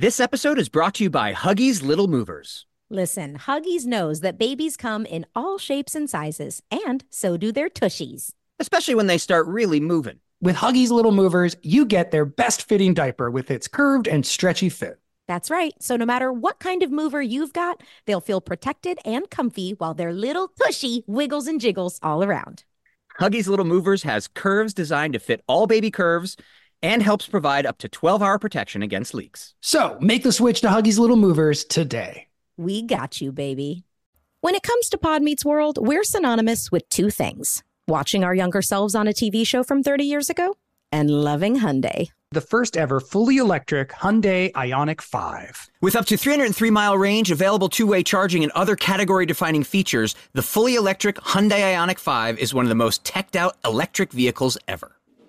This episode is brought to you by Huggies Little Movers. Listen, Huggies knows that babies come in all shapes and sizes, and so do their tushies. Especially when they start really moving. With Huggies Little Movers, you get their best fitting diaper with its curved and stretchy fit. That's right. So no matter what kind of mover you've got, they'll feel protected and comfy while their little tushy wiggles and jiggles all around. Huggies Little Movers has curves designed to fit all baby curves and helps provide up to 12 hour protection against leaks. So make the switch to Huggies Little Movers today. We got you, baby. When it comes to Pod Meets World, we're synonymous with two things watching our younger selves on a TV show from 30 years ago and loving Hyundai. The first ever fully electric Hyundai Ioniq 5. With up to 303 mile range, available two way charging, and other category defining features, the fully electric Hyundai Ioniq 5 is one of the most teched out electric vehicles ever.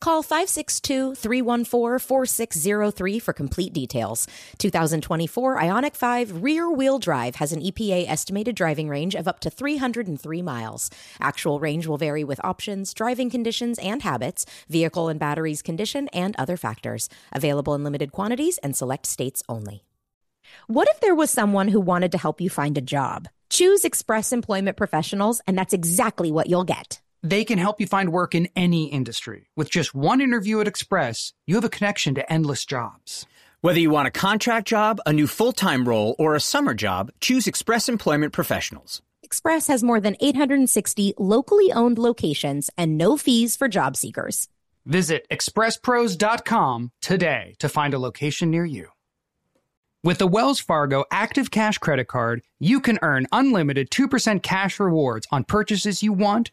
Call 562-314-4603 for complete details. 2024 Ioniq 5 rear-wheel drive has an EPA estimated driving range of up to 303 miles. Actual range will vary with options, driving conditions and habits, vehicle and batteries condition, and other factors. Available in limited quantities and select states only. What if there was someone who wanted to help you find a job? Choose Express Employment Professionals, and that's exactly what you'll get. They can help you find work in any industry. With just one interview at Express, you have a connection to endless jobs. Whether you want a contract job, a new full time role, or a summer job, choose Express Employment Professionals. Express has more than 860 locally owned locations and no fees for job seekers. Visit expresspros.com today to find a location near you. With the Wells Fargo Active Cash Credit Card, you can earn unlimited 2% cash rewards on purchases you want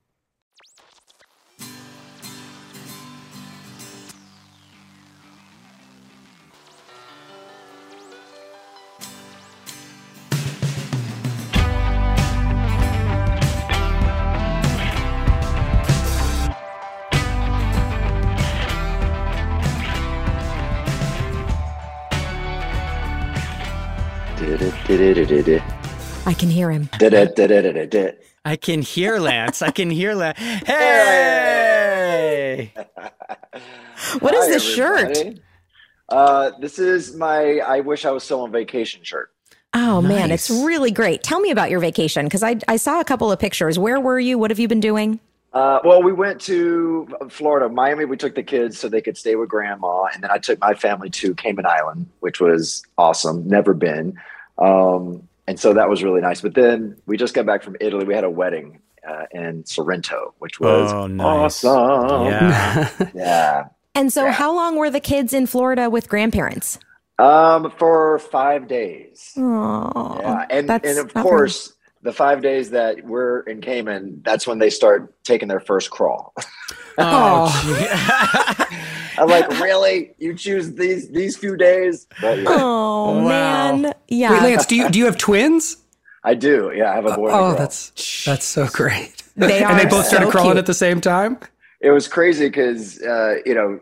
I can hear him. I can hear Lance. I can hear Lance. Hey! What is Hi, this shirt? Uh, this is my I wish I was still on vacation shirt. Oh man, it's really great. Tell me about your vacation because I I saw a couple of pictures. Where were you? What have you been doing? Uh, well, we went to Florida, Miami. We took the kids so they could stay with grandma, and then I took my family to Cayman Island, which was awesome. Never been, um, and so that was really nice. But then we just got back from Italy. We had a wedding uh, in Sorrento, which was Oh, nice. awesome. Yeah. yeah. And so, Yeah. how long were the kids in Florida with grandparents? Um, for five days. Oh, Yeah, and and of not course, the five days that we're in Cayman, that's when they start taking their first crawl. Oh, I'm like, really? You choose these these few days? But yeah, Oh Wow. man, yeah. Wait, Lance, do you do you have twins? I do. Yeah, I have a boy. and a Oh, girl. that's that's so great. They and they are both started crawling cute. at the same time. it was crazy because uh, you know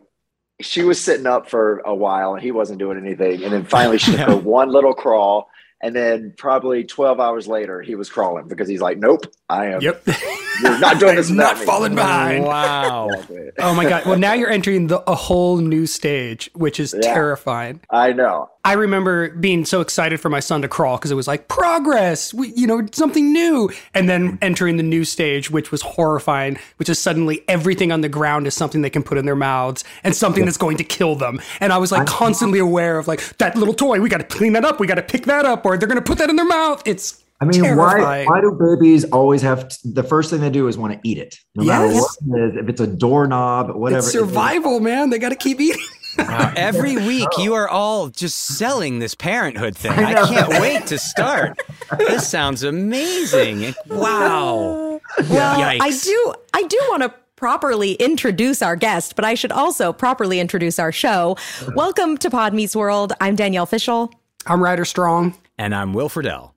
she was sitting up for a while and he wasn't doing anything, and then finally she took her one little crawl, and then probably 12 hours later he was crawling because he's like, nope, I am. Yep. You're not doing this Not without me. falling behind. wow. Exactly. Oh my god. Well, now you're entering the, a whole new stage, which is Yeah. terrifying. I know. I remember being so excited for my son to crawl because it was like progress, we, you know, something new. And then entering the new stage, which was horrifying, which is suddenly everything on the ground is something they can put in their mouths and something that's going to kill them. And I was like constantly aware of like that little toy, we got to clean that up, we got to pick that up, or they're going to put that in their mouth. It's I mean, why terrifying. why do babies always have t- the first thing they do is want to eat it, no matter Yes. what it is, if it's a doorknob, whatever. it's it is. survival, man. They got to keep eating. Wow, every week you are all just selling this parenthood thing. I I, can't wait to start. This sounds amazing. Wow. Well, Yikes. I do I do want to properly introduce our guest, but I should also properly introduce our show. Welcome to Pod Meets World. I'm Danielle Fishel. I'm Ryder Strong. And I'm Will Friedle.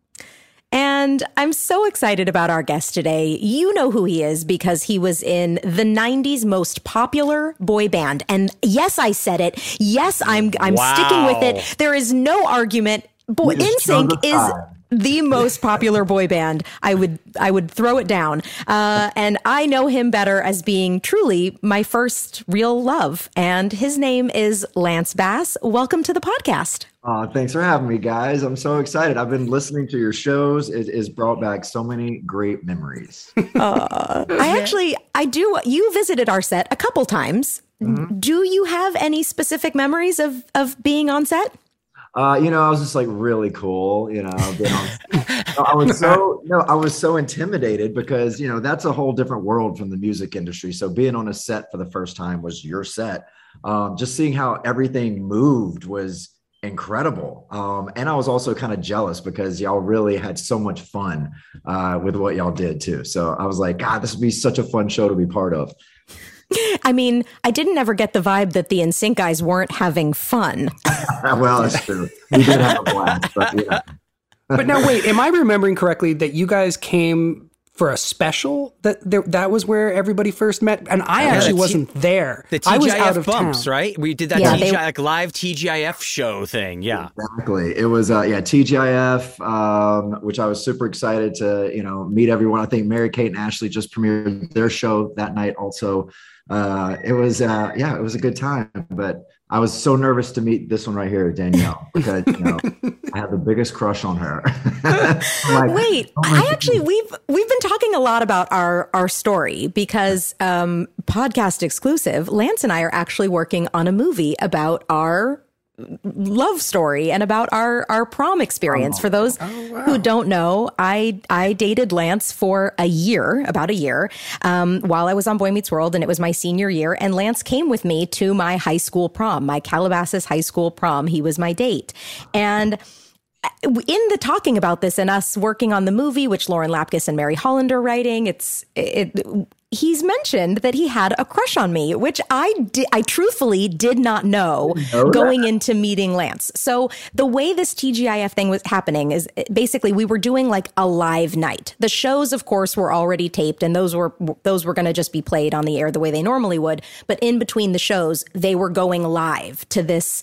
And I'm so excited about our guest today. You know who he is because he was in the 90s most popular boy band. And yes, I said it. Yes, I'm I'm sticking with it. There is no argument. Boy, NSYNC is the most popular boy band. I would I would throw it down. Uh, and I know him better as being truly my first real love. And his name is Lance Bass. Welcome to the podcast. Oh, thanks for having me, guys. I'm so excited. I've been listening to your shows. It has brought back so many great memories. I actually I do you visited our set a couple times. Do you have any specific memories of of being on set? Uh, you know, I was just like really cool. You know, I was so no, I was so intimidated because you know that's a whole different world from the music industry. So being on a set for the first time was your set. Um, just seeing how everything moved was incredible. Um, and I was also kind of jealous because y'all really had so much fun uh, with what y'all did too. So I was like, God, this would be such a fun show to be part of. I mean, I didn't ever get the vibe that the NSYNC guys weren't having fun. well, that's true. We did have a blast, but yeah. But now, wait, am I remembering correctly that you guys came for a special? That there, that was where everybody first met, and I actually the wasn't there. The I was out TGIF of bumps, town. right? We did that Yeah, TGI, they- like live TGIF show thing. Yeah. Exactly. It was uh yeah, TGIF, um, which I was super excited to, you know, meet everyone. I think Mary Kate and Ashley just premiered their show that night also. Uh it was uh yeah, it was a good time, but I was so nervous to meet this one right here, Danielle, because you know, I had the biggest crush on her. Like, Wait, oh I actually we've we've been talking a lot about our our story because um podcast exclusive, Lance and I are actually working on a movie about our love story and about our our prom experience. For those who don't know, I I dated Lance for a year, about a year, um, while I was on Boy Meets World, and it was my senior year. And Lance came with me to my high school prom, my Calabasas high school prom. He was my date, and in the talking about this and us working on the movie, which Lauren Lapkus and Mary Holland are writing, it's it. He's mentioned that he had a crush on me, which I di- I truthfully did not know know that. going into meeting Lance. So the way this TGIF thing was happening is basically we were doing like a live night. The shows, of course, were already taped, and those were those were going to just be played on the air the way they normally would. But in between the shows, they were going live to this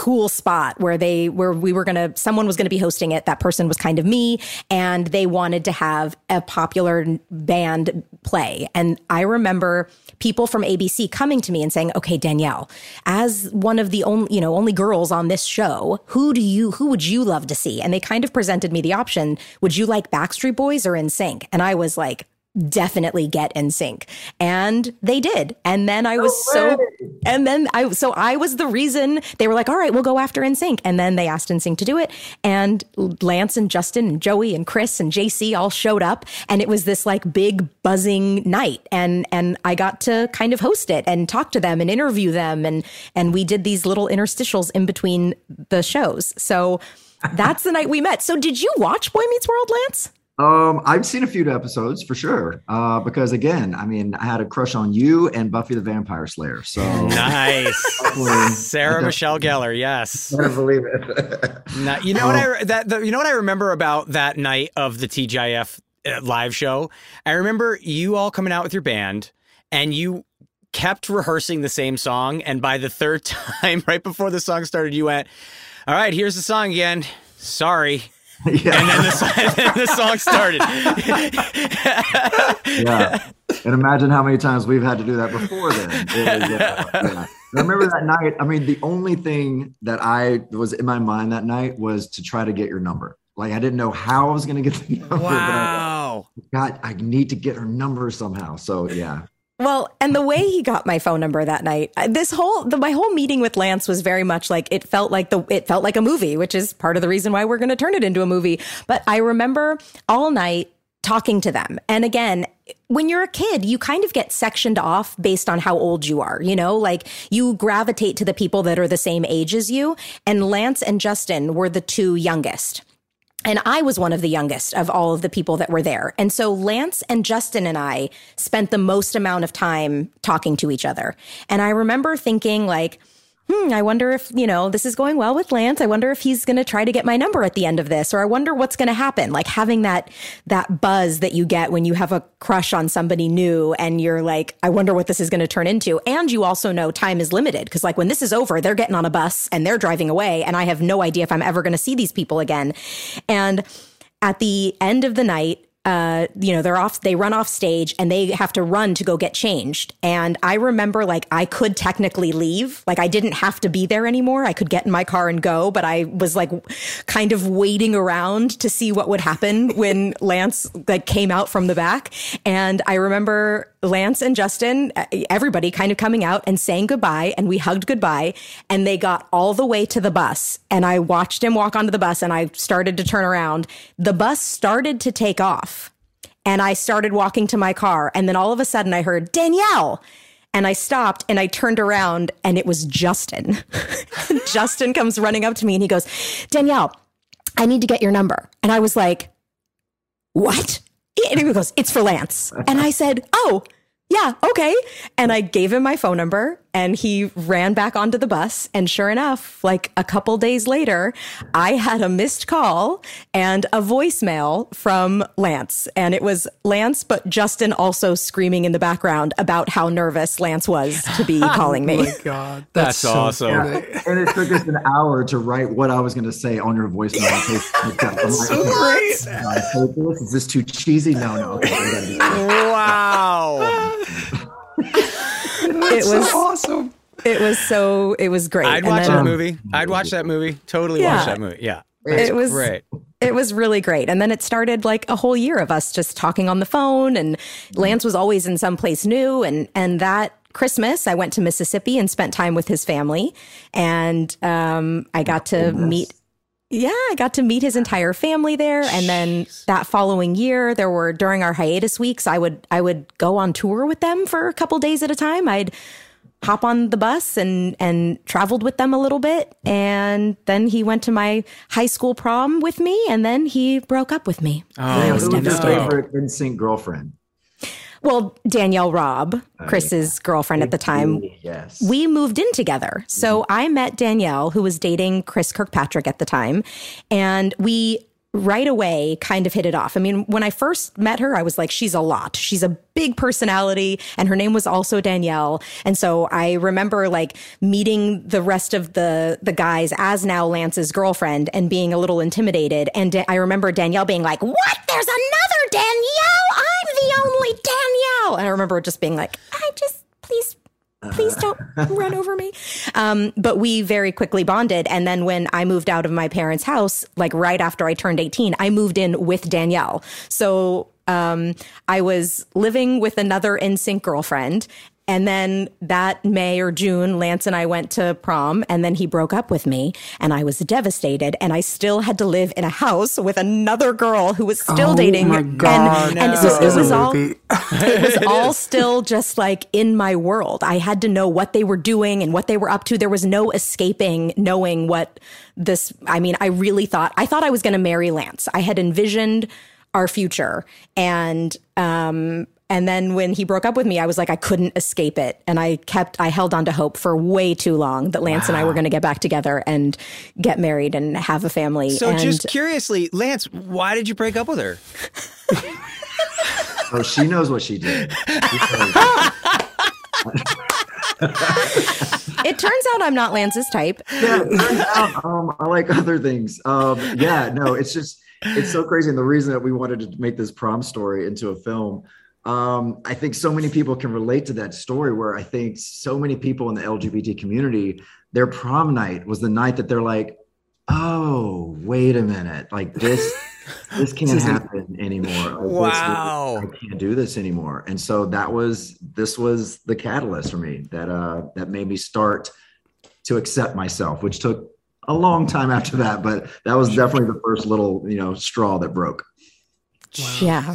cool spot where they where we were gonna someone was gonna be hosting it. That person was kind of me and they wanted to have a popular band play. And i remember people from abc coming to me and saying okay danielle as one of the only you know only girls on this show who do you who would you love to see? And they kind of presented me the option would you like backstreet boys or NSYNC? And i was like definitely get NSYNC. And they did. And then i was so and then i so i was the reason they were like all right we'll go after NSYNC. And then they asked NSYNC to do it. And lance and justin and joey and chris and jc all showed up. And it was this like big buzzing night. And and i got to kind of host it and talk to them and interview them. And and we did these little interstitials in between the shows. So that's the night we met. So did you watch boy meets world lance Um, I've seen a few episodes for sure. Uh, because again, I mean, I had a crush on you and Buffy the Vampire Slayer. So Nice. Sarah Michelle Gellar, yes. I believe it. Now, you know what I that the, you know what I remember about that night of the TGIF uh, live show? I remember you all coming out with your band and you kept rehearsing the same song and by the third time right before the song started you went, "All right, here's the song again. Sorry." yeah. And then the, song- then the song started. yeah. And imagine how many times we've had to do that before then. Was, uh, yeah. I remember that night. I mean, the only thing that I was in my mind that night was to try to get your number. Like I didn't know how I was going to get the number, but I wow. God, I need to get her number somehow. So yeah, Well, and the way he got my phone number that night, uh, this whole the, my whole meeting with Lance was very much like it felt like the it felt like a movie, which is part of the reason why we're going to turn it into a movie. But I remember all night talking to them, and again, when you're a kid, you kind of get sectioned off based on how old you are, you know, like you gravitate to the people that are the same age as you. And Lance and Justin were the two youngest. And I was one of the youngest of all of the people that were there. And so Lance and Justin and I spent the most amount of time talking to each other. And I remember thinking, like, hmm, I wonder if, you know, this is going well with Lance. I wonder if he's going to try to get my number at the end of this, or I wonder what's going to happen. Like having that, that buzz that you get when you have a crush on somebody new and you're like, I wonder what this is going to turn into. And you also know time is limited because like when this is over, they're getting on a bus and they're driving away. And I have no idea if I'm ever going to see these people again. And at the end of the night, uh, you know, they're off, they run off stage and they have to run to go get changed. And I remember like I could technically leave. Like I didn't have to be there anymore. I could get in my car and go, but I was like kind of waiting around to see what would happen when Lance like came out from the back. And I remember Lance and Justin, eh, everybody kind of coming out and saying goodbye. And we hugged goodbye and they got all the way to the bus. And I watched him walk onto the bus and I started to turn around. The bus started to take off and I started walking to my car. And then all of a sudden I heard Danielle. And I stopped and I turned around and it was Justin. Justin comes running up to me and he goes, Danielle, I need to get your number. And I was like, what? And he goes, it's for Lance. And I said, oh, yeah, okay. And I gave him my phone number and he ran back onto the bus. And sure enough, like a couple days later, I had a missed call and a voicemail from Lance. And it was Lance, but Justin also screaming in the background about how nervous Lance was to be oh calling me. Oh my God. That's so awesome. funny. and it took us an hour to write what I was going to say on your voicemail. I'm so okay, great. do I say this? Is this too cheesy? No, no. Okay, we gotta do this. Wow. It So was awesome. it was so it was great. I'd And watch then- that movie. I'd watch that movie. Totally watch that movie. Yeah. It was Great. It was really great. And then it started like a whole year of us just talking on the phone and Lance was always in some place new and and that Christmas I went to Mississippi and spent time with his family and um I got to meet yeah, I got to meet his entire family there and then that following year there were during our hiatus weeks I would I would go on tour with them for a couple days at a time. I'd hop on the bus and and traveled with them a little bit and then he went to my high school prom with me and then he broke up with me. Oh, I Oh, was Who was your devastated. favorite NSYNC girlfriend? Well, Danielle Robb, Oh, Chris's girlfriend at the time, Yes. we moved in together. So mm-hmm. I met Danielle, who was dating Chris Kirkpatrick at the time, and we right away kind of hit it off. I mean, when I first met her, I was like, she's a lot. She's a big personality, and her name was also Danielle. And so I remember like meeting the rest of the the guys as now Lance's girlfriend and being a little intimidated. And I remember Danielle being like, "What? There's another Danielle? The only Danielle." And I remember just being like, "I just please please don't run over me. Um, but we very quickly bonded. And then when I moved out of my parents' house, like right after I turned 18, I moved in with Danielle. So um, I was living with another NSYNC girlfriend. And then that May or June, Lance and I went to prom, and then he broke up with me, and I was devastated. And I still had to live in a house with another girl who was still Oh dating. my and- God. and, This so it is a was all it was all still just like in my world. I had to know what they were doing and what they were up to. There was no escaping knowing what this, I mean, I really thought, I thought I was going to marry Lance. I had envisioned our future. And, um, and then when he broke up with me, I was like, I couldn't escape it. And I kept, I held on to hope for way too long that Lance and I were going to get back together and get married and have a family. So and just curiously, Lance, why did you break up with her? Oh, she knows what she did. it turns out I'm not Lance's type. yeah, turns out, um, I like other things. Um, yeah, no, it's just it's so crazy. And the reason that we wanted to make this prom story into a film, um, I think so many people can relate to that story. Where I think so many people in the LGBT community, their prom night was the night that they're like, "Oh, wait a minute, like this." This can't isn't- happen anymore. Like, this- Wow. I can't do this anymore. And so that was this was the catalyst for me that uh that made me start to accept myself, which took a long time after that, but that was definitely the first little, you know, straw that broke. Yeah.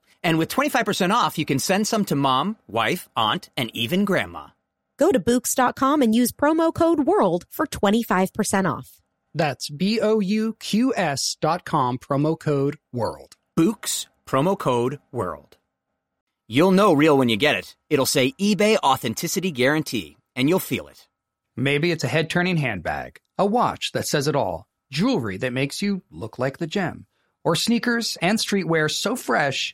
And with 25% off, you can send some to mom, wife, aunt, and even grandma. Go to Bouqs.com and use promo code WORLD for 25% off. That's B O U Q S dot com, promo code WORLD. Bouqs, promo code WORLD. You'll know real when you get it. It'll say eBay Authenticity Guarantee, and you'll feel it. Maybe it's a head turning handbag, a watch that says it all, jewelry that makes you look like the gem, or sneakers and streetwear so fresh,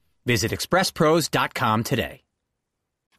Visit expresspros.com today.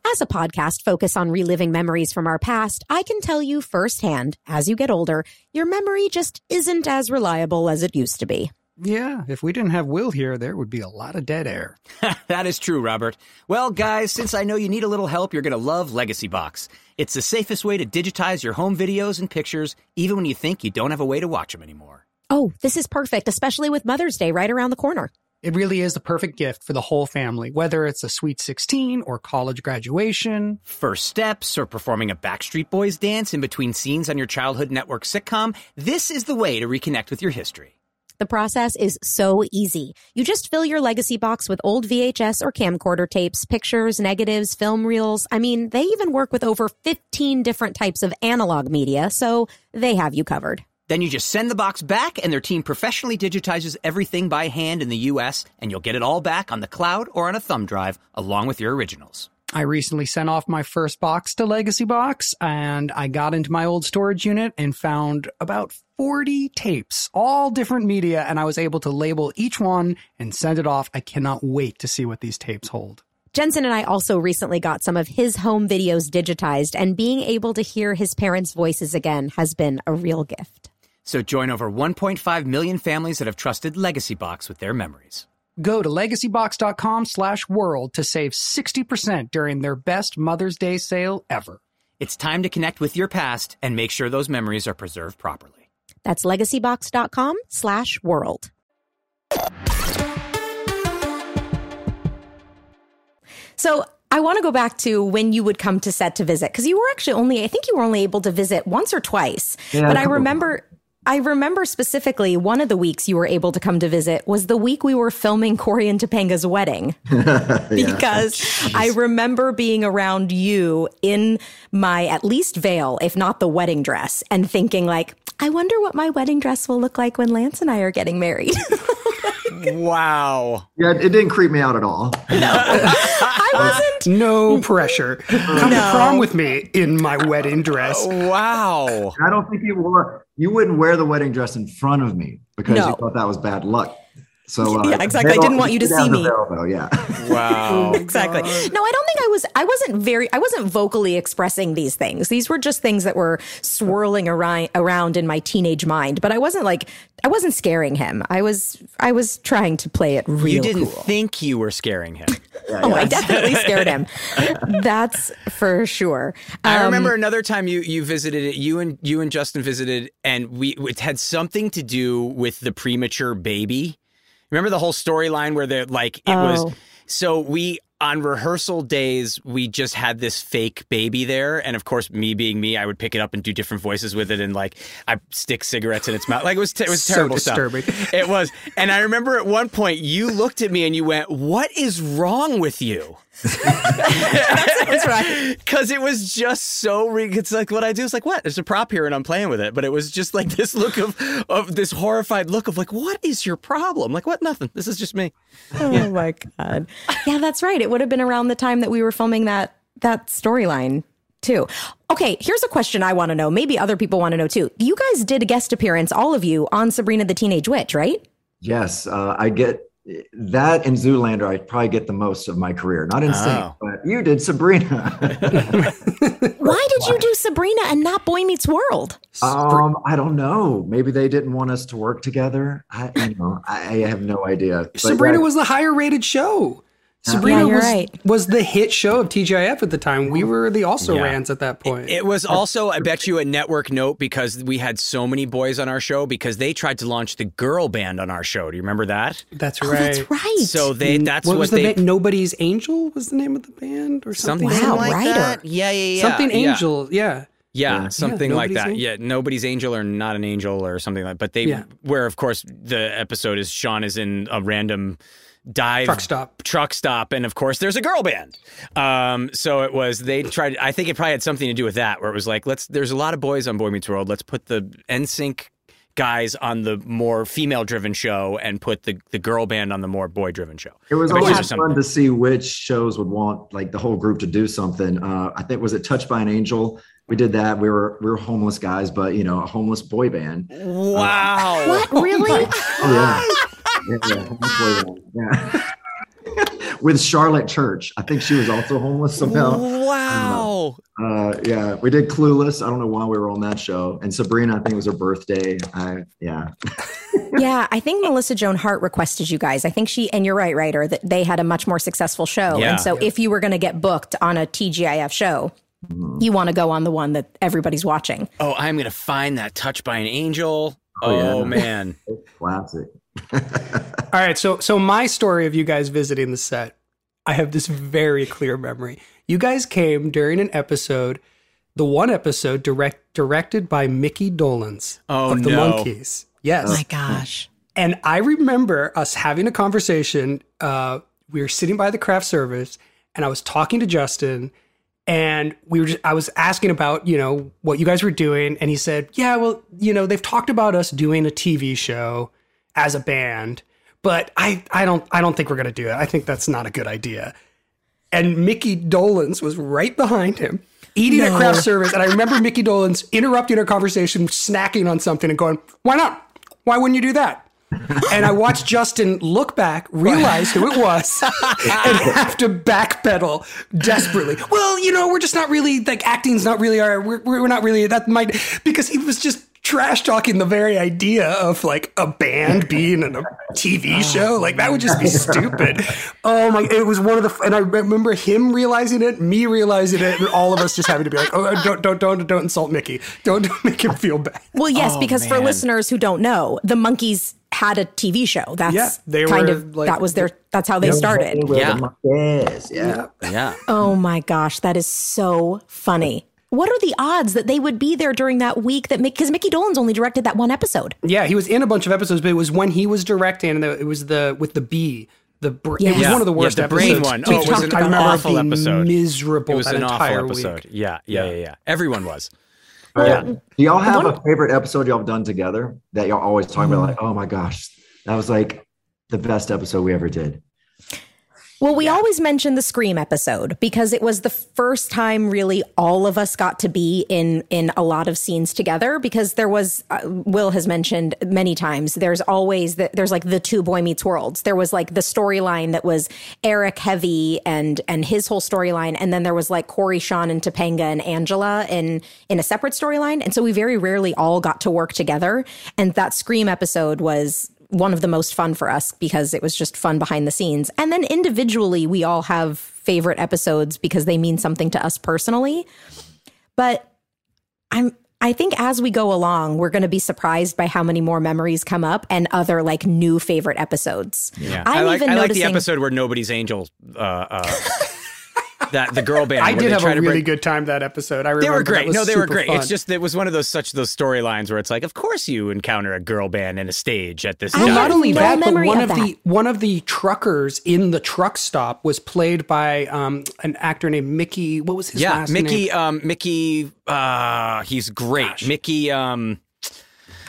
As a podcast focused on reliving memories from our past, I can tell you firsthand, as you get older, your memory just isn't as reliable as it used to be. Yeah, if we didn't have Will here, there would be a lot of dead air. that is true, Robert. Well, guys, since I know you need a little help, you're going to love Legacy Box. It's the safest way to digitize your home videos and pictures, even when you think you don't have a way to watch them anymore. Oh, this is perfect, especially with Mother's Day right around the corner. It really is the perfect gift for the whole family, whether it's a sweet 16 or college graduation, first steps, or performing a Backstreet Boys dance in between scenes on your childhood network sitcom. This is the way to reconnect with your history. The process is so easy. You just fill your legacy box with old VHS or camcorder tapes, pictures, negatives, film reels. I mean, they even work with over 15 different types of analog media, so they have you covered. Then you just send the box back, and their team professionally digitizes everything by hand in the US, and you'll get it all back on the cloud or on a thumb drive along with your originals. I recently sent off my first box to Legacy Box, and I got into my old storage unit and found about 40 tapes, all different media, and I was able to label each one and send it off. I cannot wait to see what these tapes hold. Jensen and I also recently got some of his home videos digitized, and being able to hear his parents' voices again has been a real gift. So join over 1.5 million families that have trusted Legacy Box with their memories. Go to legacybox.com slash world to save 60% during their best Mother's Day sale ever. It's time to connect with your past and make sure those memories are preserved properly. That's legacybox.com slash world. So I want to go back to when you would come to set to visit because you were actually only, I think you were only able to visit once or twice. Yeah, but I remember. I remember specifically one of the weeks you were able to come to visit was the week we were filming Cory and Topanga's wedding. because I remember being around you in my at least veil, if not the wedding dress, and thinking like, I wonder what my wedding dress will look like when Lance and I are getting married. Wow. Yeah, it didn't creep me out at all. No. I wasn't. No pressure. Come to prom with me in my wedding dress. Wow. I don't think you wore you wouldn't wear the wedding dress in front of me because No. you thought that was bad luck. So uh, Yeah, exactly. I didn't want you to see me. veil, though, yeah. Wow. exactly. No, I don't think I was I wasn't very I wasn't vocally expressing these things. These were just things that were swirling around around in my teenage mind, but I wasn't like I wasn't scaring him. I was I was trying to play it real You didn't cool. think you were scaring him. Oh, I definitely scared him. That's for sure. I Um, remember another time you you visited it. You and you and Justin visited, and we it had something to do with the premature baby. Remember the whole storyline where they're like it Oh. was. So we on rehearsal days we just had this fake baby there, and of course me being me, I would pick it up and do different voices with it, and like I stick cigarettes in its mouth. Like it was it was So terrible disturbing. stuff. It was, and I remember at one point you looked at me and you went, "What is wrong with you?" That's right. Because it was just so. Re- it's like what I do is like, what? There's a prop here, and I'm playing with it. But it was just like this look of of this horrified look of like, what is your problem? Like, what? Nothing. This is just me. Oh my god. Yeah, that's right. It would have been around the time that we were filming that that storyline too. Okay, here's a question I want to know. Maybe other people want to know too. You guys did a guest appearance, all of you, on Sabrina the Teenage Witch, right? Yes, uh, I get that and Zoolander. I probably get the most of my career. Not insane, Oh. but you did Sabrina. Why did you do Sabrina and not Boy Meets World? um, I don't know. Maybe they didn't want us to work together. I, you know, I, I have no idea. But Sabrina yeah, was the higher rated show. Sabrina Yeah, was, right. was the hit show of TGIF at the time. We were the also Yeah. rans at that point. It was also, I bet you, a network note because we had so many boys on our show because they tried to launch the girl band on our show. Do you remember that? that's Oh, right. that's right. So they mm. that's what what, was the they band? Nobody's Angel was the name of the band or something. something Wow, like Ryder. that. Yeah, yeah, yeah. something yeah. Angel. Yeah. Yeah, something Yeah, like that. Angel. Yeah, nobody's angel or not an angel or something like. That. But they, Yeah. where of course the episode is Shawn is in a random dive Truck stop. truck stop, and of course there's a girl band. Um, so it was they tried. I think it probably had something to do with that, where it was like, let's. There's a lot of boys on Boy Meets World. Let's put the NSYNC guys on the more female driven show and put the the girl band on the more boy driven show. It was I always fun to see which shows would want like the whole group to do something. Uh, I think was it Touched by an Angel. We did that. We were we were homeless guys, but you know, a homeless boy band. Wow. What really? Oh yeah, yeah, yeah, homeless boy band. yeah. With Charlotte Church, I think she was also homeless somehow. Wow. Uh, yeah, we did Clueless. I don't know why we were on that show. And Sabrina, I think it was her birthday. I yeah, yeah, I think Melissa Joan Hart requested you guys. I think she, and you're right, Ryder, that they had a much more successful show. Yeah. And so if you were going to get booked on a TGIF show, you want to go on the one that everybody's watching. Oh, I'm gonna find that touch by an angel. Oh, Oh, yeah. man. classic. All right, so so my story of you guys visiting the set, I have this very clear memory. You guys came during an episode, the one episode direct directed by Micky Dolenz Oh, of the no. Monkees. Yes. My gosh. And I remember us having a conversation. Uh, we were sitting by the craft service, and I was talking to Justin, and we were. Just, I was asking about you know what you guys were doing, and he said, "Yeah, well, you know, they've talked about us doing a TV show as a band, but I, I don't, I don't think we're gonna do it. I think that's not a good idea." And Micky Dolenz was right behind him. Eating at craft service, and I remember Micky Dolenz interrupting our conversation, snacking on something, and going, "Why not? Why wouldn't you do that?" and I watched Justin look back, realize who it was, and have to backpedal desperately. Well, you know, we're just not really like acting's not really our. We're, we're not really that might because he was just trash talking the very idea of like a band being in a TV show. Like that would just be stupid. Oh my! It was one of the, and I remember him realizing it, me realizing it, and all of us just having to be like, oh, "Oh, don't, don't, don't, don't insult Mickey. Don't, don't make him feel bad." Well, yes, Oh, because for listeners who don't know, the Monkees had a TV show. That's Yeah, they kind were, of like- that was their that's how they started. Yeah. Yes, yeah. Yeah. Oh my gosh, that is so funny. What are the odds that they would be there during that week that because Micky Dolenz only directed that one episode? Yeah, he was in a bunch of episodes, but it was when he was directing, and the, it was the with the bee. The br- it was Yeah. one of the Yeah, worst the brain episodes. one. Oh, it was talked an I remember awful being episode. miserable It was that an entire awful week. episode. Yeah, yeah, yeah, yeah. Everyone was. Yeah. Do y'all have a favorite episode y'all have done together that y'all always talk about? Like, mm-hmm. oh my gosh, that was like the best episode we ever did. Well, we always mention the Scream episode because it was the first time really all of us got to be in in a lot of scenes together because there was uh, Will has mentioned many times there's always the, there's like the two boy meets worlds. There was like the storyline that was Eric Heavy and and his whole storyline. And then there was like Cory Shawn and Topanga and Angela in in a separate storyline. And so we very rarely all got to work together. And that Scream episode was one of the most fun for us because it was just fun behind the scenes. And then individually, we all have favorite episodes because they mean something to us personally. But I'm I think as we go along, we're going to be surprised by how many more memories come up and other like new favorite episodes. Yeah. I'm I like, even I like the episode where nobody's angel. Uh, uh, that the girl band. I did have a really bring- good time that episode. I remember They were great. that was No, they were great. fun. It's just it was one of those such those storylines where it's like, of course you encounter a girl band in a stage at this. I Well, not only no that, but one of of, that. the one of the truckers in the truck stop was played by um, an actor named Mickey. What was his yeah, last Mickey. name? Um, Mickey. Uh, he's great. Mickey. Um,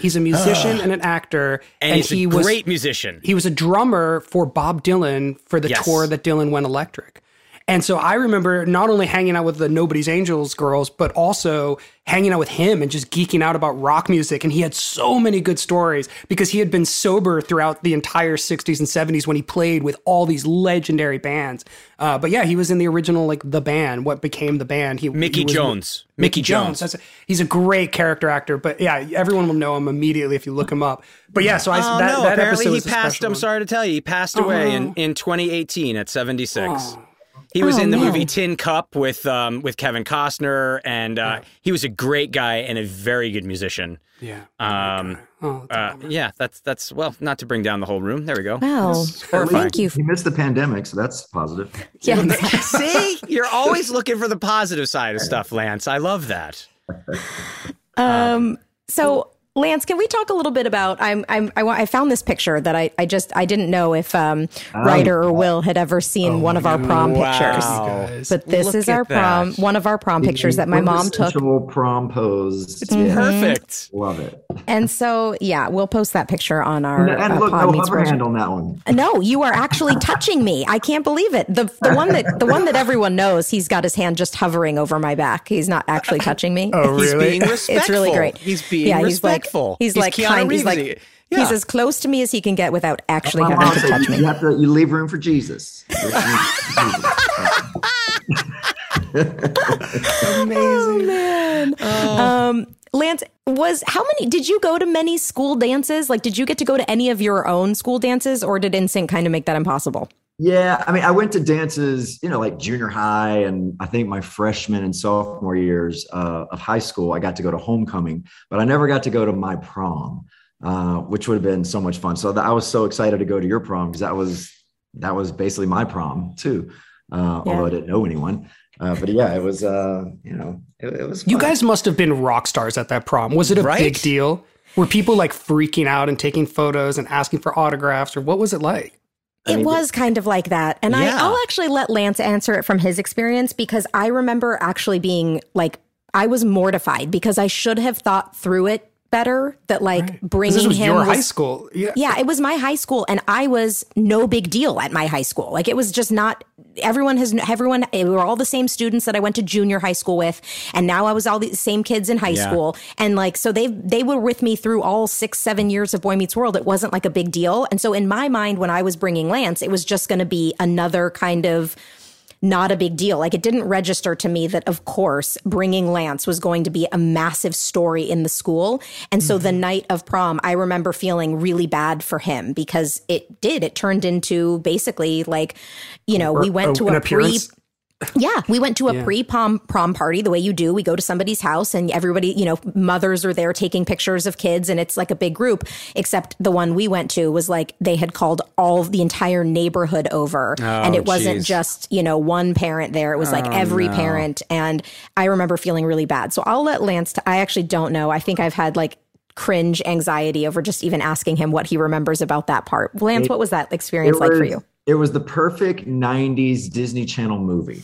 He's a musician and an actor, and, he's he a was great musician. he was a drummer for Bob Dylan for the Yes. tour that Dylan went electric. And so I remember not only hanging out with the Nobody's Angels girls, but also hanging out with him and just geeking out about rock music. And he had so many good stories because he had been sober throughout the entire 60s and 70s when he played with all these legendary bands. Uh, but yeah, he was in the original, like the band, what became the band. He, Mickey he was- Jones. Mickey Mickey Jones. Jones. That's a, he's a great character actor, but yeah, everyone will know him immediately if you look him up. But yeah, so I Oh that, no! that apparently episode he was passed. I'm one. sorry to tell you, he passed away in, in 2018 at 76. He was Oh, in the man. movie Tin Cup with um, with Kevin Costner, and uh, he was a great guy and a very good musician. Yeah. Um, Oh, uh, yeah, that's that's well, not to bring down the whole room. There we go. Wow. Thank you. He missed the pandemic, so that's positive. Yeah. See, you're always looking for the positive side of stuff, Lance. I love that. Um, so Lance, can we talk a little bit about? I'm, I'm, I, I found this picture that I, I just, I didn't know if um, Ryder or Will had ever seen one of our prom pictures. But this Look is at our prom, that. one of our prom pictures that my mom took. Prom pose. It's Yeah, perfect. Love it. And so, yeah, we'll post that picture on our And, and uh, look, Pod no Meets hover World. hand on that one. No, you are actually touching me. I can't believe it. The the one that the one that everyone knows, he's got his hand just hovering over my back. He's not actually touching me. Oh, He's really? being respectful. It's really great. He's being yeah, respectful. He's like, he's, Keanu like kind. He's Reeves-y. like Yeah. he's as close to me as he can get without actually having mom to said touch me. you have to you leave room for Jesus. Leave room for Jesus. Amazing. Man. Um, Lance, was how many? Did you go to many school dances? Like, did you get to go to any of your own school dances, or did NSYNC kind of make that impossible? Yeah, I mean, I went to dances, you know, like junior high, and I think my freshman and sophomore years uh, of high school, I got to go to homecoming, but I never got to go to my prom, uh, which would have been so much fun. So that, I was so excited to go to your prom because that was that was basically my prom too, uh, Yeah. although I didn't know anyone. Uh, but yeah, it was, uh, you know, it, it was. You guys must have been rock stars at that prom. Was it a Right? big deal? Were people like freaking out and taking photos and asking for autographs, or what was it like? It was kind of like that. And Yeah. I, I'll actually let Lance answer it from his experience because I remember actually being like, I was mortified because I should have thought through it better that like 'Cause bringing This was him your was, high school. Yeah. Yeah, it was my high school, and I was no big deal at my high school. Like it was just not. Everyone has everyone. We were all the same students that I went to junior high school with, and now I was all the same kids in high Yeah. school, and like so they they were with me through all six seven years of Boy Meets World. It wasn't like a big deal, and so in my mind, when I was bringing Lance, it was just going to be another kind of not a big deal. Like it didn't register to me that, of course, bringing Lance was going to be a massive story in the school. And so the night of prom, I remember feeling really bad for him because it did. It turned into basically like, you know, we went to a pre. appearance? Yeah, we went to a Yeah. pre prom party the way you do. We go to somebody's house and everybody, you know, mothers are there taking pictures of kids and it's like a big group. Except the one we went to was like they had called all the entire neighborhood over and Oh, it wasn't geez. just, you know, one parent there. It was like oh, every no. parent and I remember feeling really bad. So I'll let Lance t- I actually don't know. I think I've had like cringe anxiety over just even asking him what he remembers about that part. Lance, It- what was that experience like for you? It was the perfect '90s Disney Channel movie.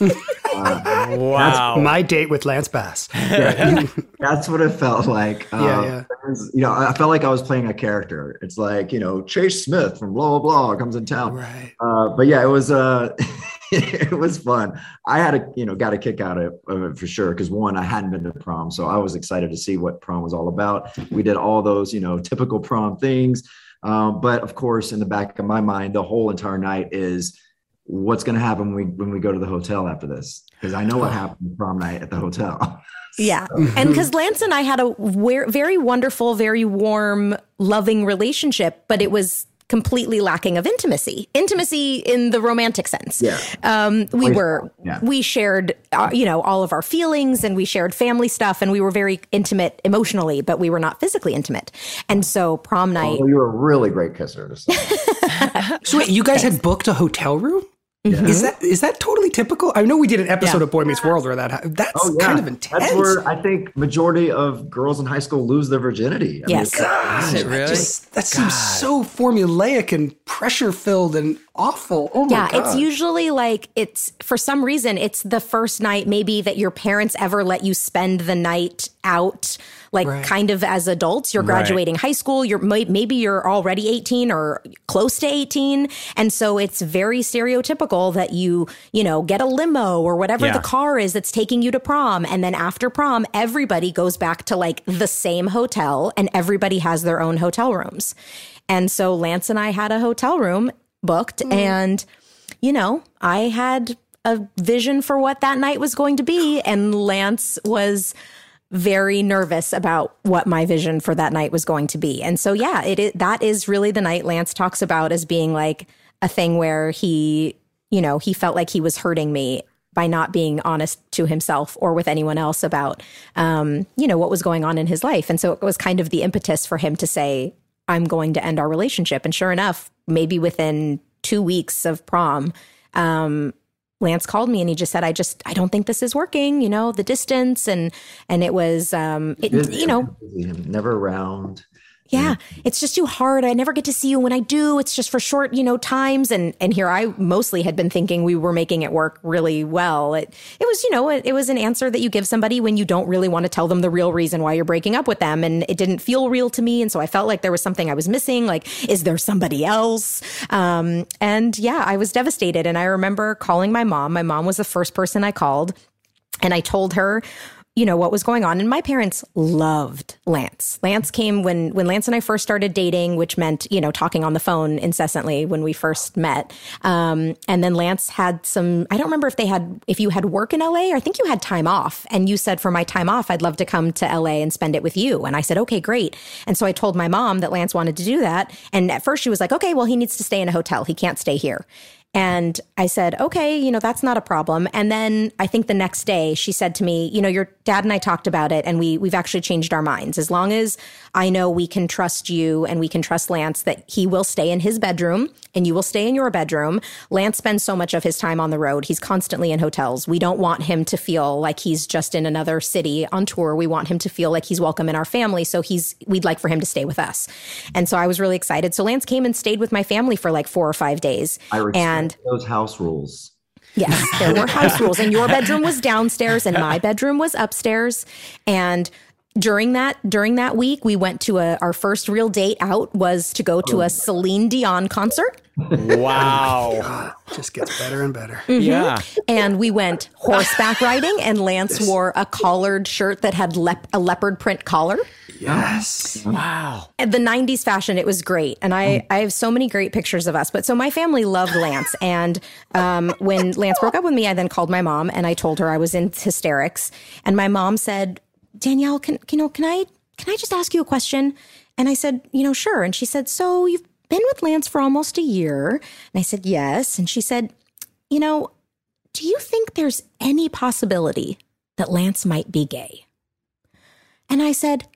Wow. My date with Lance Bass. Yeah, that's what it felt like. Yeah, Um, yeah. You know, I felt like I was playing a character. It's like you know, Chase Smith from blah blah blah comes in town. Right. Uh, but yeah, it was uh, it was fun. I had a you know got a kick out of, of it for sure because one, I hadn't been to prom, so I was excited to see what prom was all about. We did all those you know typical prom things, um, but of course, in the back of my mind, the whole entire night is what's going to happen when we when we go to the hotel after this because I know what happened prom night at the hotel. Yeah. And because Lance and I had a very wonderful, very warm, loving relationship, but it was completely lacking of intimacy. Intimacy in the romantic sense. Yeah. Um, we Always were, yeah. we shared, uh, you know, all of our feelings and we shared family stuff and we were very intimate emotionally, but we were not physically intimate. And so prom night, Oh, you were a really great kisser. So. So wait, you guys had booked a hotel room? Is that is that totally typical? I know we did an episode Yeah. of Boy Meets World where that ha- that's Oh, yeah. kind of intense. That's where I think majority of girls in high school lose their virginity. I Yes. it's- Is it really? Just- that seems so formulaic and pressure filled and awful. Oh my Yeah, god! it's usually like it's for some reason it's the first night maybe that your parents ever let you spend the night out like Right. kind of as adults. You're graduating high school, you're maybe you're already 18 or close to 18 and so it's very stereotypical that you, you know, get a limo or whatever Yeah. the car is that's taking you to prom and then after prom everybody goes back to like the same hotel and everybody has their own hotel rooms. And so Lance and I had a hotel room booked and you know, I had a vision for what that night was going to be and Lance was very nervous about what my vision for that night was going to be. And so yeah, it is, that is really the night Lance talks about as being like a thing where he, you know, he felt like he was hurting me by not being honest to himself or with anyone else about um, you know, what was going on in his life. And so it was kind of the impetus for him to say, I'm going to end our relationship. And sure enough, maybe within two weeks of prom, um, Lance called me and he just said, I just, I don't think this is working, you know, the distance. And, and it was, um, it, you know, never around. Yeah, it's just too hard. I never get to see you. When I do, it's just for short, you know, times. And and here I mostly had been thinking we were making it work really well. It it was, you know, it, it was an answer that you give somebody when you don't really want to tell them the real reason why you're breaking up with them, and it didn't feel real to me. And so I felt like there was something I was missing. Like, is there somebody else? Um, and yeah, I was devastated. And I remember calling my mom. My mom was the first person I called, and I told her you know what was going on. And my parents loved lance. Lance came when when lance and i first started dating which meant you know talking on the phone incessantly when we first met. Um, and then lance had some i don't remember if they had if you had work in la i think you had time off. And you said for my time off i'd love to come to la and spend it with you. And i said okay great. And so i told my mom that lance wanted to do that. And at first she was like okay well he needs to stay in a hotel. He can't stay here and I said, okay, you know, that's not a problem. And then I think the next day she said to me, you know, your dad and I talked about it and we we've actually changed our minds. As long as I know we can trust you and we can trust Lance that he will stay in his bedroom and you will stay in your bedroom. Lance spends so much of his time on the road. He's constantly in hotels. We don't want him to feel like he's just in another city on tour. We want him to feel like he's welcome in our family. So he's we'd like for him to stay with us. And so I was really excited. So Lance came and stayed with my family for like 4 or 5 days. I those house rules. Yes, there were house rules, and your bedroom was downstairs, and my bedroom was upstairs. And during that during that week, we went to a our first real date out was to go to a Celine Dion concert. Wow. Just gets better and better. yeah. and we went horseback riding and lance wore a collared shirt that had lep- a leopard print collar Yes. Wow. At the 90s fashion it was great and i i have so many great pictures of us but so my family loved lance and um, when lance broke up with me i then called my mom and i told her i was in hysterics and my mom said danielle can you know can i can i just ask you a question and i said you know sure and she said so you've been with lance for almost a year and i said yes and she said you know do you think there's any possibility that Lance might be gay? And I said,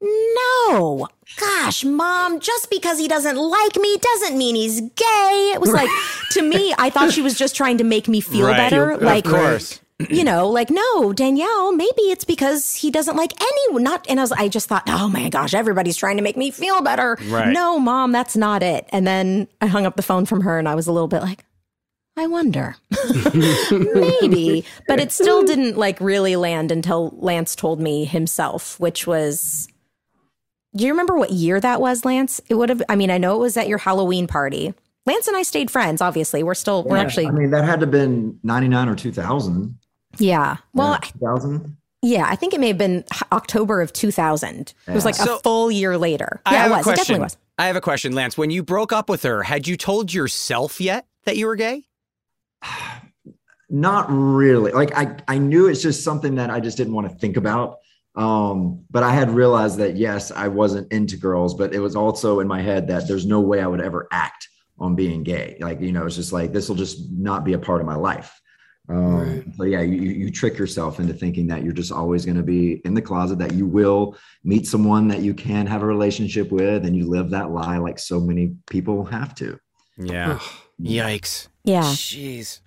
no. Gosh, mom, just because he doesn't like me doesn't mean he's gay. It was like, to me, I thought she was just trying to make me feel Right. better. Of like, course. You know, like, no, Danielle, maybe it's because he doesn't like anyone. Not, and I was, I just thought, oh my gosh, everybody's trying to make me feel better. Right. No, mom, that's not it. And then I hung up the phone from her and I was a little bit like, I wonder. Maybe. But it still didn't like really land until Lance told me himself, which was Do you remember what year that was, Lance? It would have I mean, I know it was at your Halloween party. Lance and I stayed friends, obviously. We're still we're actually I mean, that had to have been 99 or 2000. Yeah. Well, Yeah, 2000. yeah, I think it may have been October of 2000. It was like So- a full year later. I yeah, have it a was. It question. definitely was. I have a question, Lance. When you broke up with her, had you told yourself yet that you were gay? Not really. Like I, I knew it's just something that I just didn't want to think about. Um, but I had realized that yes, I wasn't into girls, but it was also in my head that there's no way I would ever act on being gay. Like, you know, it's just like this will just not be a part of my life. Um, Right. So yeah, you, you you trick yourself into thinking that you're just always going to be in the closet, that you will meet someone that you can have a relationship with, and you live that lie like so many people have to. Yeah. Yikes. Yeah. Jeez.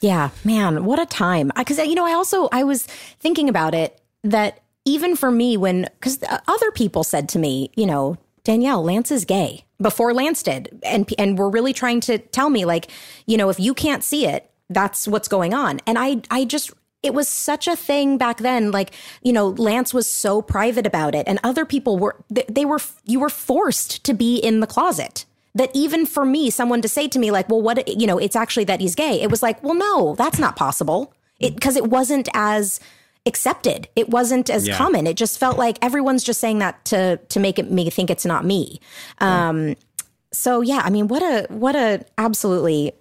Yeah, man, what a time. Because, you know, I also, I was thinking about it that even for me, when, because other people said to me, you know, Danielle, Lance is gay before Lance did. And, and were really trying to tell me, like, you know, if you can't see it, that's what's going on. And I, I just, it was such a thing back then. Like, you know, Lance was so private about it, and other people were, they, they were, you were forced to be in the closet that even for me, someone to say to me, like, well, what, you know, it's actually that he's gay. It was like, well, no, that's not possible. It, cause it wasn't as accepted. It wasn't as Yeah. common. It just felt like everyone's just saying that to, to make it me think it's not me. Um, so yeah, I mean, what a, what a absolutely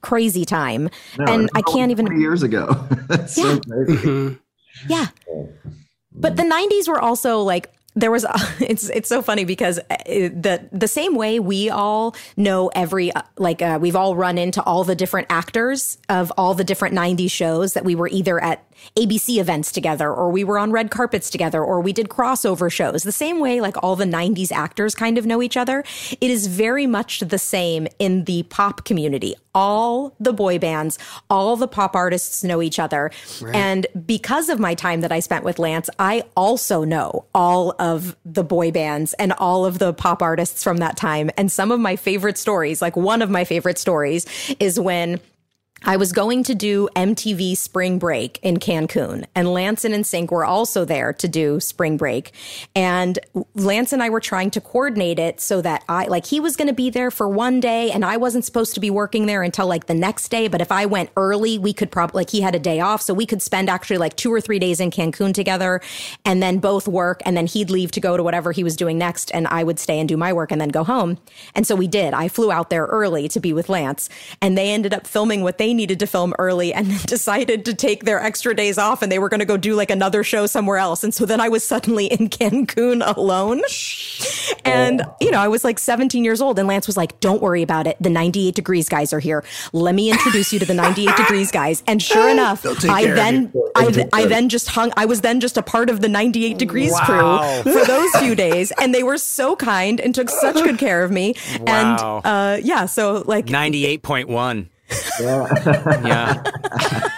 crazy time. No, and I can't even, years ago. That's so crazy. Yeah. But the 90s were also like there was it's it's so funny because uh, the the same way we all know every uh, like uh, we've all run into all the different actors of all the different 90s shows that we were either at ABC events together or we were on red carpets together or we did crossover shows the same way like all the 90s actors kind of know each other it is very much the same in the pop community all the boy bands all the pop artists know each other. And because of my time that I spent with Lance I also know all of the boy bands and all of the pop artists from that time. And some of my favorite stories like one of my favorite stories is when I was going to do MTV Spring Break in Cancun, and Lance and NSYNC were also there to do Spring Break. And Lance and I were trying to coordinate it so that I, like, he was going to be there for one day, and I wasn't supposed to be working there until like the next day. But if I went early, we could probably, like, he had a day off, so we could spend actually like two or three days in Cancun together and then both work, and then he'd leave to go to whatever he was doing next, and I would stay and do my work and then go home. And so we did. I flew out there early to be with Lance, and they ended up filming what they needed to film early and then decided to take their extra days off and they were going to go do like another show somewhere else. And so then I was suddenly in Cancun alone. And, you know, I was like 17 years old and Lance was like, don't worry about it. The 98 degrees guys are here. Let me introduce you to the 98 degrees guys. And sure enough, I then, I, th- I then just hung, I was then just a part of the 98 degrees Wow. crew for those few days. And they were so kind and took such good care of me. Wow. And, uh, yeah, so like, 98.1. Yeah. Yeah.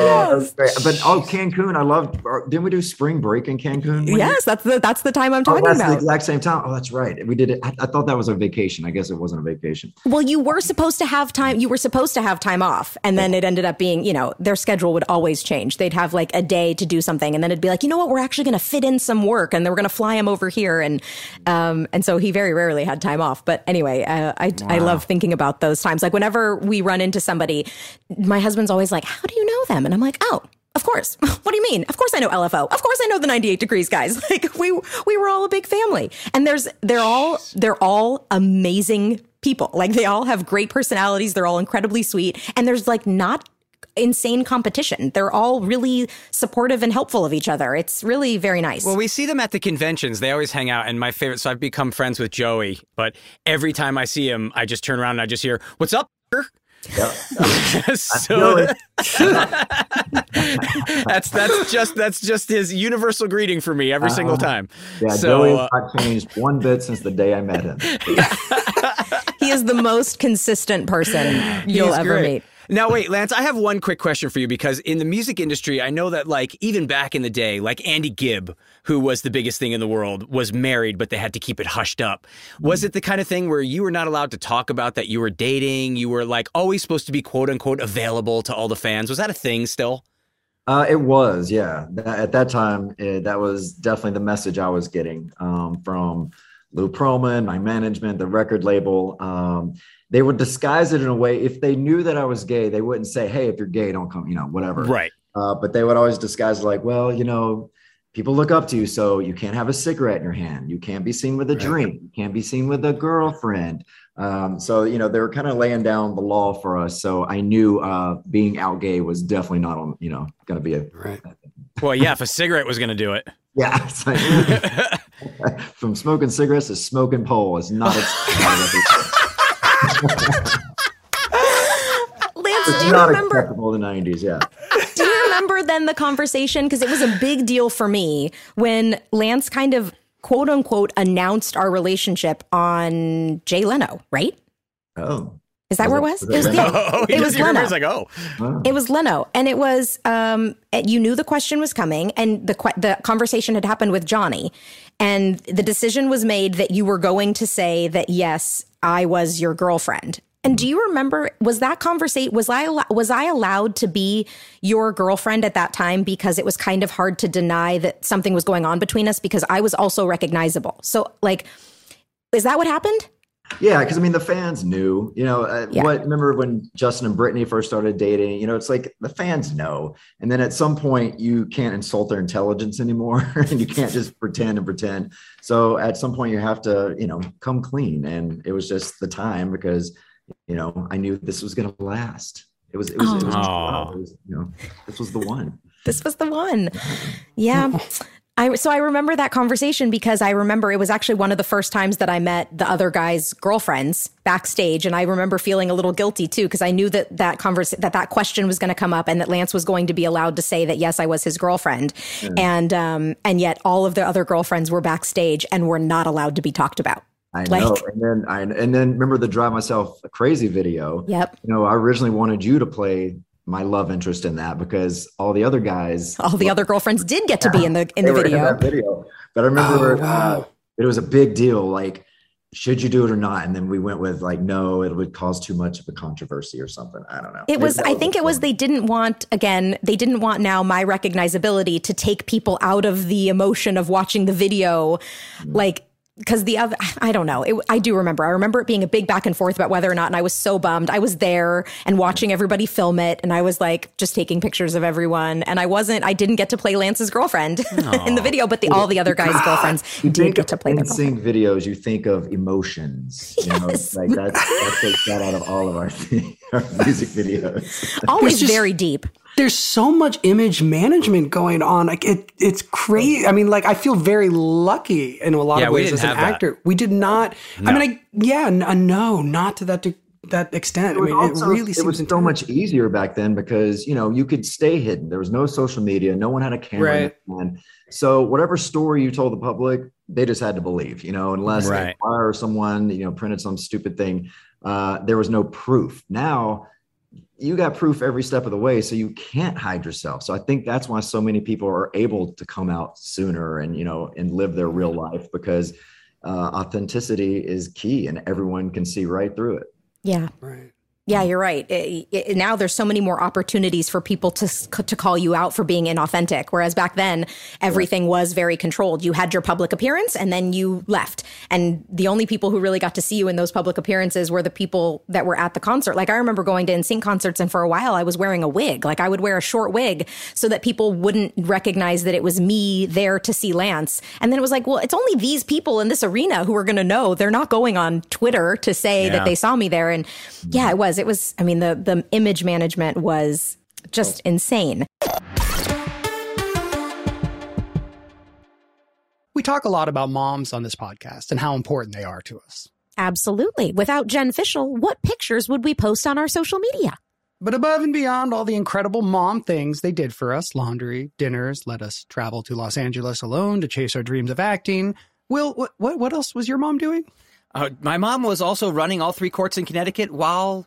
Oh, that's. But oh, Cancun, I loved. Didn't we do spring break in Cancun? one year? Yes, that's the that's the time I'm Oh, talking that's the exact same time. Oh, that's right. We did it. I, I thought that was a vacation. I guess it wasn't a vacation. Well, you were supposed to have time. You were supposed to have time off, and then it ended up being, you know, their schedule would always change. They'd have like a day to do something, and then it'd be like, you know what, we're actually going to fit in some work, and then we're going to fly him over here, and um, and so he very rarely had time off. But anyway, uh, I I love thinking about those times. Like whenever we run into somebody, my husband's always like, "How do you know them?" And I'm like, "Oh." Of course. What do you mean? Of course I know LFO. Of course I know the 98 degrees guys. Like we we were all a big family. And there's they're all they're all amazing people. Like they all have great personalities. They're all incredibly sweet. And there's like not insane competition. They're all really supportive and helpful of each other. It's really very nice. Well, we see them at the conventions. They always hang out. And my favorite, so I've become friends with Joey, but every time I see him, I just turn around and I just hear, What's up? Yep. so that's that's just that's just his universal greeting for me every single time. Yeah, So, Joey uh, has not changed one bit since the day I met him. he is the most consistent person you'll He's ever great. meet. Now, wait, Lance, I have one quick question for you because in the music industry, I know that, like, even back in the day, like Andy Gibb, who was the biggest thing in the world, was married, but they had to keep it hushed up. Was it the kind of thing where you were not allowed to talk about that you were dating? You were, like, always supposed to be quote unquote available to all the fans? Was that a thing still? Uh, it was, yeah. At that time, eh, that was definitely the message I was getting um, from Lou Pearlman, my management, the record label. Um, they would disguise it in a way. If they knew that I was gay, they wouldn't say, "Hey, if you're gay, don't come," you know, whatever. Right. Uh, but they would always disguise it like, "Well, you know, people look up to you, so you can't have a cigarette in your hand. You can't be seen with a drink. You can't be seen with a girlfriend." Um, so you know, they were kind of laying down the law for us. So I knew uh, being out gay was definitely not on, you know, going to be a Right. Well, yeah, if a cigarette was going to do it. yeah. It's like, from smoking cigarettes to smoking pole is not. Lance, It's do you not remember acceptable in the '90s. Yeah. Do you remember then the conversation? Because it was a big deal for me when Lance kind of quote unquote announced our relationship on Jay Leno, right? Oh. Is that where it was? was It was, it the- Leno? Oh, it was you remember? Leno. Like, oh. It was Leno, and it was um, you knew the question was coming, and the que- the conversation had happened with Johnny, and the decision was made that you were going to say that yes, I was your girlfriend. And do you remember was that conversation was I was I allowed to be your girlfriend at that time because it was kind of hard to deny that something was going on between us because I was also recognizable. So like is that what happened? Yeah, because I mean, the fans knew, you know, uh, Yeah. what, remember when Justin and Britney first started dating, you know, it's like the fans know. And then at some point, you can't insult their intelligence anymore and you can't just pretend and pretend. So at some point, you have to, you know, come clean. And it was just the time because, you know, I knew this was going to last. It was, it was, it was, Aw. it was, you know, this was the one. this was the one. Yeah. I, so I remember that conversation because I remember it was actually one of the first times that I met the other guy's girlfriends backstage, and I remember feeling a little guilty too because I knew that that converse that that question was going to come up and that Lance was going to be allowed to say that yes, I was his girlfriend, and um and yet all of the other girlfriends were backstage and were not allowed to be talked about. I Like- know. And then I, and then remember the drive myself crazy video. Yep. You know, I originally wanted you to play my love interest in that because all the other guys All the other girlfriends did get to be in the in the video. that video. But I remember Oh, wow. uh, it was a big deal. Like, should you do it or not? And then we went with like, no, it would cause too much of a controversy or something. I don't know. It was, I think it was, they didn't want, again, they didn't want now my recognizability to take people out of the emotion of watching the video. Like, because the other, I don't know. It, I do remember. I remember it being a big back and forth about whether or not, and I was so bummed. I was there and watching everybody film it, and I was like just taking pictures of everyone. And I wasn't, I didn't get to play Lance's girlfriend in the video, but the, all the other guys' girlfriends You did think get to of play their girlfriend. NSYNC videos, you think of emotions. You know, like that's that takes that out of all of our, our music videos. Always just- very deep. there's so much image management going on. Like it, it's crazy. I mean, like I feel very lucky in a lot Yeah, of ways as an have that. actor. We did not. I mean, I yeah, n- uh, no, not to that de- that extent. I mean, also- it really it seems was so much easier back then because you know you could stay hidden. There was no social media. No one had a camera. in Right. their. So whatever story you told the public, they just had to believe. You know, unless Right. they fire someone, you know, printed some stupid thing. Uh, there was no proof. Now you got proof every step of the way so you can't hide yourself so i think that's why so many people are able to come out sooner and you know and live their real life because uh, authenticity is key and everyone can see right through it Yeah. Right. Yeah, you're right. It- it- now there's so many more opportunities for people to to call you out for being inauthentic. Whereas back then, everything was very controlled. You had your public appearance, and then you left. And the only people who really got to see you in those public appearances were the people that were at the concert. Like I remember going to NSYNC concerts, and for a while I was wearing a wig. Like I would wear a short wig so that people wouldn't recognize that it was me there to see Lance. And then it was like, well, it's only these people in this arena who are going to know. They're not going on Twitter to say Yeah. that they saw me there. And yeah, it was. It was. I mean, the the image management was just insane. We talk a lot about moms on this podcast and how important they are to us. Absolutely. Without Jen Fishel, what pictures would we post on our social media? But above and beyond all the incredible mom things they did for us laundry, dinners, let us travel to Los Angeles alone to chase our dreams of acting. Will, what, what, what else was your mom doing? Uh, my mom was also running all three courts in Connecticut while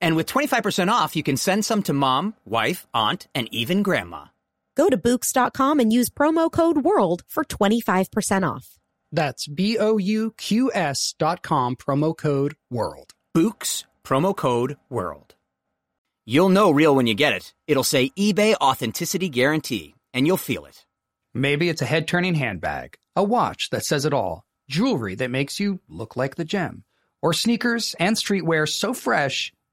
And with 25% off, you can send some to mom, wife, aunt, and even grandma. Go to Bouqs.com and use promo code WORLD for 25% off. That's B O U Q S dot com, promo code WORLD. Bouqs, promo code WORLD. You'll know real when you get it. It'll say eBay Authenticity Guarantee, and you'll feel it. Maybe it's a head turning handbag, a watch that says it all, jewelry that makes you look like the gem, or sneakers and streetwear so fresh,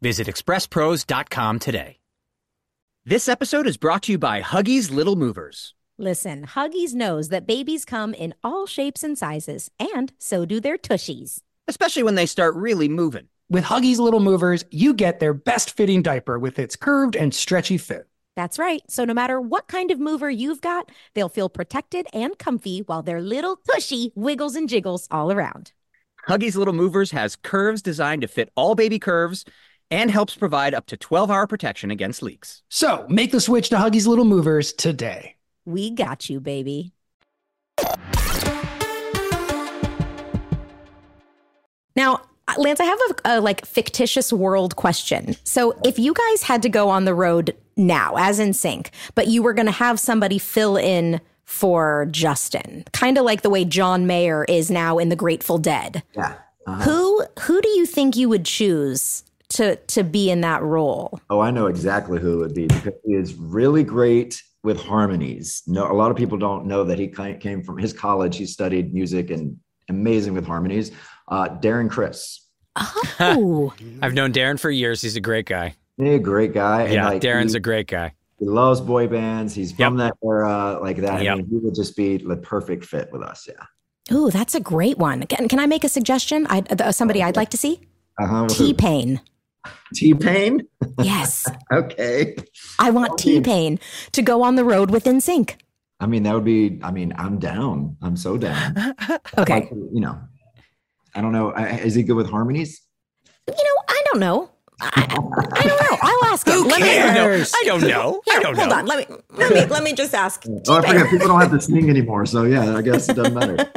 Visit expresspros.com today. This episode is brought to you by Huggies Little Movers. Listen, Huggies knows that babies come in all shapes and sizes, and so do their tushies. especially when they start really moving. With Huggies Little Movers, you get their best fitting diaper with its curved and stretchy fit. That's right. So no matter what kind of mover you've got, they'll feel protected and comfy while their little tushy wiggles and jiggles all around. Huggies Little Movers has curves designed to fit all baby curves and helps provide up to 12 hour protection against leaks. So make the switch to Huggies Little Movers today. We got you, baby. Now, Lance, I have a, a, like fictitious world question. So, if you guys had to go on the road now, as NSYNC, but you were going to have somebody fill in for Justin, kind of like the way John Mayer is now in The Grateful Dead. Yeah. Uh-huh. Who who do you think you would choose to to be in that role? Oh, I know exactly who it would be because he is really great with harmonies. No, a lot of people don't know that he came from his college. He studied music and amazing with harmonies. Uh, Darren Criss, Oh, I've known Darren for years. He's a great guy. He's a great guy. and, Yeah, like, Darren's he, a great guy. he loves boy bands. He's from that era, like that. Yep. I mean, he would just be the perfect fit with us. Yeah. ooh, that's a great one. Can, can I make a suggestion? I, uh, somebody I'd like to see Uh-huh. T Pain. T Pain. Yes, Okay. I want T Pain to go on the road with NSYNC. I mean, that would be. I mean, I'm down. I'm so down. Okay, Like, you know, I don't know. Is he good with harmonies? you know, I don't know. I, I don't know. I'll ask him. Who Let me- cares? I don't know. I Here, don't hold know. on. Let me let me let me just ask. Oh, I T-Pain. forget. People don't have to sing anymore. So yeah, I guess it doesn't matter.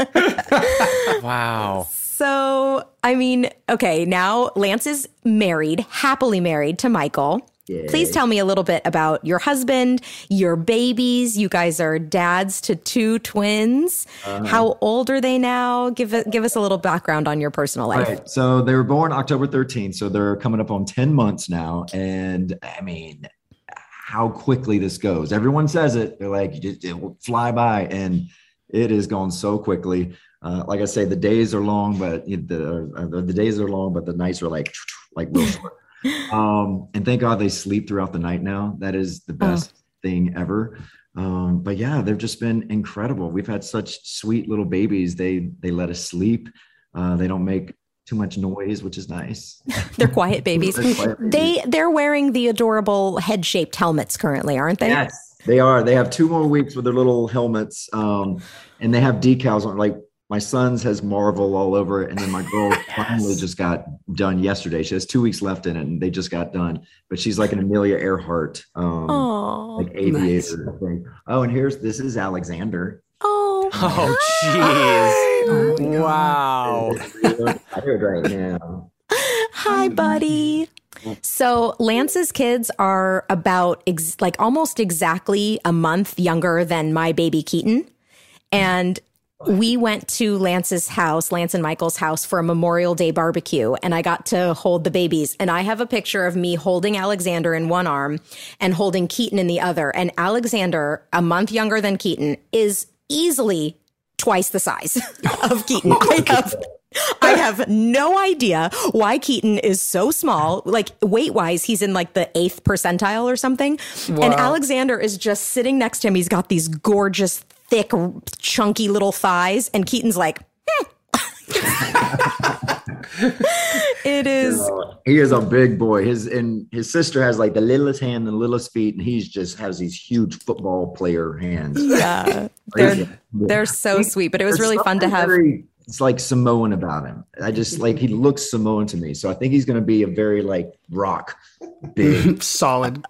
Wow. So, I mean, okay, now Lance is married, happily married to Michael. Please tell me a little bit about your husband, your babies. You guys are dads to two twins. Uh-huh. How old are they now? Give give us a little background on your personal life. Right. So they were born October 13th. So they're coming up on 10 months now. And I mean, how quickly this goes. Everyone says it. They're like, it will fly by. And it is going so quickly. Uh, like I say, the days are long, but the, uh, the days are long, but the nights are like, like real short. Um, and thank God they sleep throughout the night now. That is the best thing ever. Um, but yeah, they've just been incredible. We've had such sweet little babies. They they let us sleep. Uh, they don't make too much noise, which is nice. They're quiet babies. They're quiet babies. They they're wearing the adorable head shaped helmets currently, aren't they? Yes, they are. They have two more weeks with their little helmets, um, and they have decals on. Like my son's has Marvel all over it, and then my girl finally just got done yesterday. She has two weeks left in it, and they just got done. But she's like an Amelia Earhart, um, Oh, like aviator thing. Oh, and here's this is Alexander. oh, Oh, jeez. Wow. Right now. Hi, buddy. So Lance's kids are about ex- like almost exactly a month younger than my baby Keaton. And we went to Lance's house, Lance and Michael's house for a Memorial Day barbecue, and I got to hold the babies. And I have a picture of me holding Alexander in one arm and holding Keaton in the other. And Alexander, a month younger than Keaton, is easily twice the size of Keaton. I have I have no idea why Keaton is so small. Like weight wise, he's in like the eighth percentile or something. And Alexander is just sitting next to him. He's got these gorgeous, thick, chunky little thighs. And Keaton's like, hmm. it is. He is a big boy. His and his sister has like the littlest hand and the littlest feet, and he's just has these huge football player hands. Yeah, they're they're so sweet. But it was There's really fun to have. very- it's like Samoan about him. I just like he looks Samoan to me, so I think he's going to be a very like rock, big. Solid.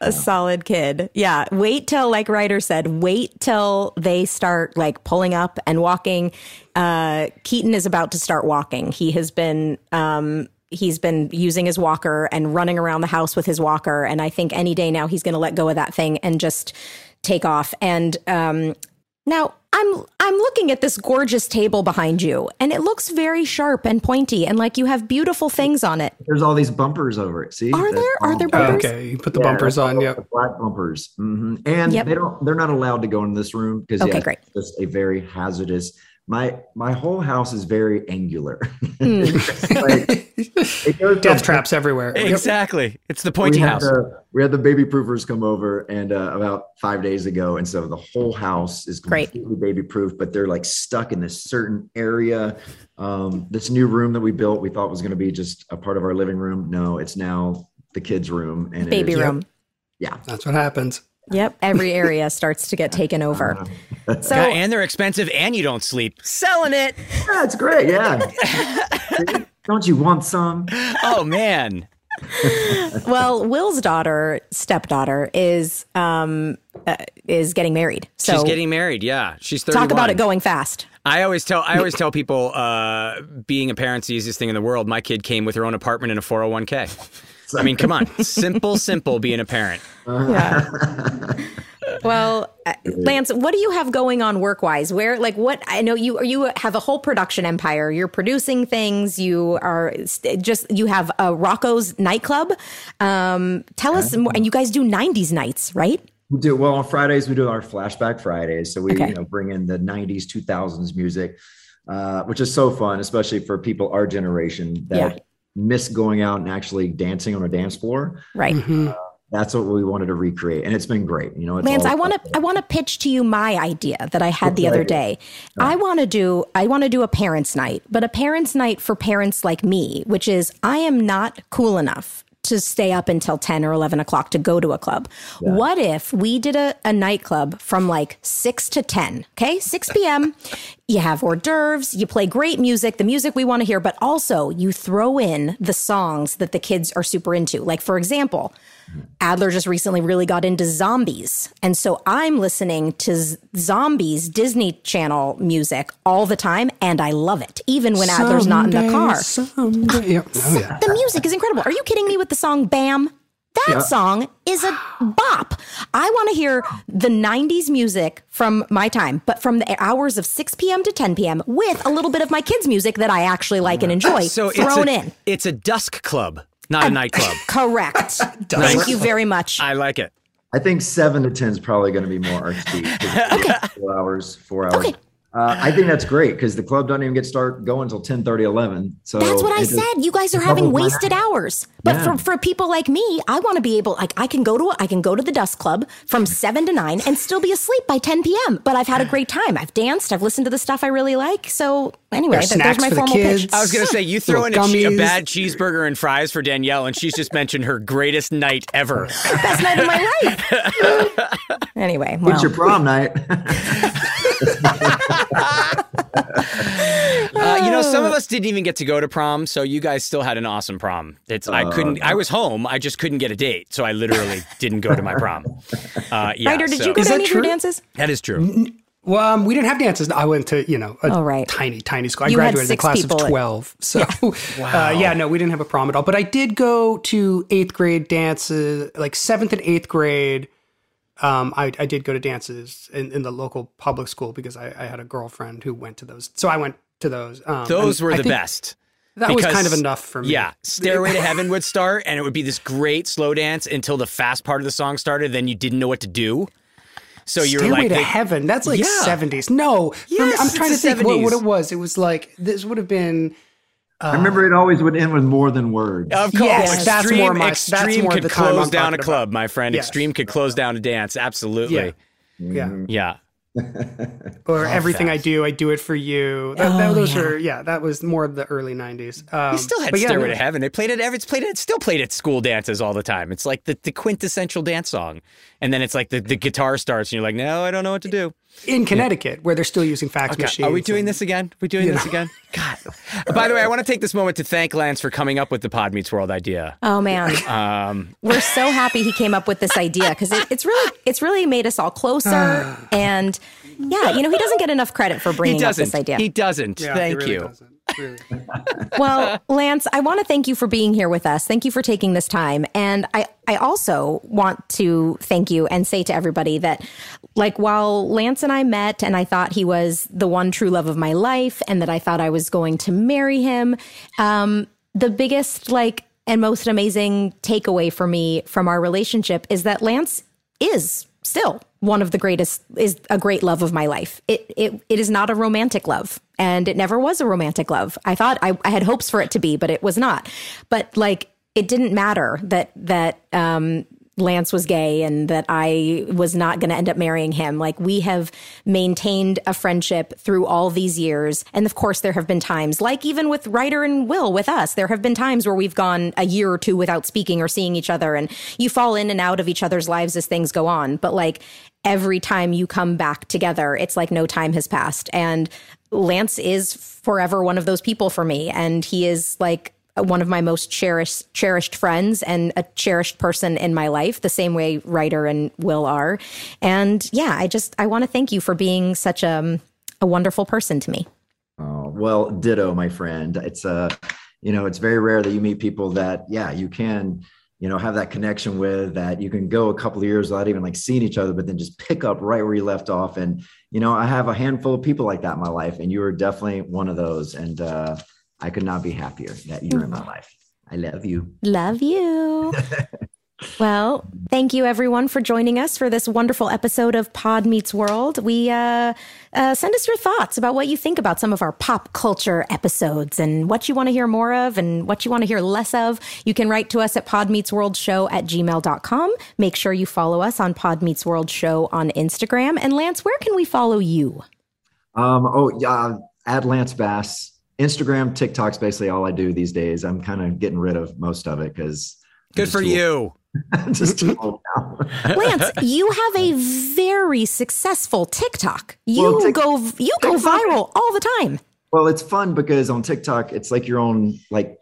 A solid kid. Yeah. Wait till, like Ryder said, wait till they start like pulling up and walking. Uh, Keaton is about to start walking. He has been, um, he's been using his walker and running around the house with his walker. And I think any day now he's going to let go of that thing and just take off. And, um, now I'm I'm looking at this gorgeous table behind you and it looks very sharp and pointy and like you have beautiful things on it. There's all these bumpers over it. See? Are That's there? Are all- there Oh, bumpers? okay, you put the Yeah, bumpers on. all Yep. the Black bumpers. hmm And Yep. they don't. They're not allowed to go in this room because Okay, yeah, great. it's just a very hazardous. My my whole house is very angular. Hmm. Like, it goes Death from- traps everywhere. Exactly. It's the pointy we house. The, we had the baby proofers come over and uh, about five days ago, and so the whole house is Great. completely baby proof, but they're like stuck in this certain area. Um, this new room that we built, we thought was going to be just a part of our living room. No, it's now the kids' room and Baby is- room. Yeah, That's what happens. Yep, every area starts to get taken over. So Yeah, and they're expensive and you don't sleep. Selling it. yeah, it's great. Yeah, don't you want some? Oh man. well, Will's daughter, stepdaughter, is um uh, is getting married. So She's getting married. Yeah. She's 31. talk about it going fast. I always tell I always tell people uh, being a parent's the easiest thing in the world. My kid came with her own apartment and a 401k. I mean, come on, simple, simple being a parent. Yeah. well, uh, Lance, what do you have going on work wise? Where, like, what I know you you have a whole production empire. You're producing things. You are just you have a Rocco's nightclub. Um, tell us more. And you guys do '90s nights, right? We do well on Fridays. We do our flashback Fridays, so we Okay. you know bring in the '90s, 2000s music, uh, which is so fun, especially for people our generation that Yeah. Miss going out and actually dancing on a dance floor. Right. Mhm. That's what we wanted to recreate, and it's been great. You know, it's Lance, I want to I want to pitch to you my idea that I had the other day. I want to do I want to do a parents' night, but a parents' night for parents like me, which is I am not cool enough to stay up until 10 or 11 o'clock to go to a club. What if we did a, a nightclub from like 6 to 10? Okay, 6 p.m. You have hors d'oeuvres, you play great music, the music we want to hear, but also you throw in the songs that the kids are super into. Like, for example, Adler just recently really got into zombies. And so I'm listening to Z- zombies Disney Channel music all the time and I love it, even when Adler's not in the car. someday- yeah. Oh, yeah. The music is incredible. Are you kidding me with the song Bam? That song is a bop. I want to hear the 90s music from my time, but from the hours of 6 p.m. to 10 p.m. with a little bit of my kids' music that I actually like and enjoy So thrown it's a, in. It's a dusk club, not a nightclub. Correct. Thank you very much. I like it. I think seven to ten is probably going to be more our speed. 'cause it's Four hours, four hours. Okay. Uh, I think that's great because the club doesn't even get start going until 10, 11. So That's what I just- said. You guys are having wasted night. hours. But Yeah. for, for people like me, I want to be able like I can go to I can go to the Dusk Club from 7 to 9 and still be asleep by 10 p.m. But I've had a great time. I've danced, I've listened to the stuff I really like. So anyway, There's th- there's snacks my for the kids. pitch. I was gonna say you throw in a, che- a bad cheeseburger and fries for Danielle, and she's just mentioned her greatest night ever. Best night of my life. anyway, well, What's your prom night? Uh, you know, some of us didn't even get to go to prom, so you guys still had an awesome prom. It's I couldn't. I was home. I just couldn't get a date, so I literally didn't go to my prom. Uh, yeah, Ryder, did so- you go to that any of your dances? That is true. Well, um, we didn't have dances. I went to, you know, a Oh, right. tiny, tiny school. I You graduated in a class people of at- 12. So, uh, yeah, no, we didn't have a prom at all. But I did go to eighth grade dances, like seventh and eighth grade. Um, I, I did go to dances in, in the local public school because I, I had a girlfriend who went to those. So I went to those. Um, Those were I the best. That was kind of enough for me. Yeah, Stairway to Heaven would start, and it would be this great slow dance until the fast part of the song started. Then you didn't know what to do, so you were Stairway like, to Heaven. That's like Yeah. 70s. No, for me- I'm trying to think what, what it was. It was like, this would have been. I remember it always would end with more than words. Of course, Yes, that's extreme, more my- that's extreme more could the close I'm down a club, about. my friend. Yes. Extreme could close down a dance. Absolutely. Yeah. Yeah. Yeah. or everything I do, I do it for you. That, that- Oh, those yeah. are yeah, that was more of the early '90s. Um, They still had but yeah, Stairway no, to Heaven. They played it. every- It's played. It still played at school dances all the time. It's like the, the quintessential dance song. And then it's like the, the guitar starts, and you're like, no, I don't know what to do. In Connecticut where they're still using fax Okay, machines. Are we doing and- this again? Are we doing this again? God. By the way, I want to take this moment to thank Lance for coming up with the Pod Meets World idea. Oh man, Um, we're so happy he came up with this idea because it, it's really it's really made us all closer. and yeah, you know, he doesn't get enough credit for bringing up this idea. He doesn't. Yeah, he thank really you. doesn't. Well, Lance, I want to thank you for being here with us. Thank you for taking this time. And I, I also want to thank you and say to everybody that, like, while Lance and I met and I thought he was the one true love of my life and that I thought I was going to marry him, um, the biggest, like, and most amazing takeaway for me from our relationship is that Lance is still one of the greatest is a great love of my life. It it it is not a romantic love and it never was a romantic love. I thought I, I had hopes for it to be, but it was not. But like it didn't matter that that um Lance was gay and that I was not going to end up marrying him. Like we have maintained a friendship through all these years. And of course, there have been times, like even with Ryder and Will with us, there have been times where we've gone a year or two without speaking or seeing each other. And you fall in and out of each other's lives as things go on. But like every time you come back together, it's like no time has passed. And Lance is forever one of those people for me. And he is like, one of my most cherished cherished friends and a cherished person in my life the same way Ryder and Will are and yeah I just I want to thank you for being such a a wonderful person to me. Oh, well, ditto, my friend. It's uh, you know, it's very rare that you meet people that, yeah, you can, you know, have that connection with that you can go a couple of years without even like seeing each other, but then just pick up right where you left off. And, you know, I have a handful of people like that in my life, and you are definitely one of those. And uh, I could not be happier that you're in my life. I love you. Love you. well, thank you everyone for joining us for this wonderful episode of Pod Meets World. We uh, uh, send us your thoughts about what you think about some of our pop culture episodes and what you want to hear more of and what you want to hear less of. You can write to us at podmeetsworldshow at gmail.com. Make sure you follow us on Pod Meets World Show on Instagram. And Lance, where can we follow you? Um, oh, yeah, at Lance Bass. Instagram, TikTok's basically all I do these days. I'm kind of getting rid of most of it because Good for you. just too old now. Lance, you have a very successful TikTok. You Well, Tik- go you go TikTok- viral all the time. Well, it's fun because on TikTok, it's like your own like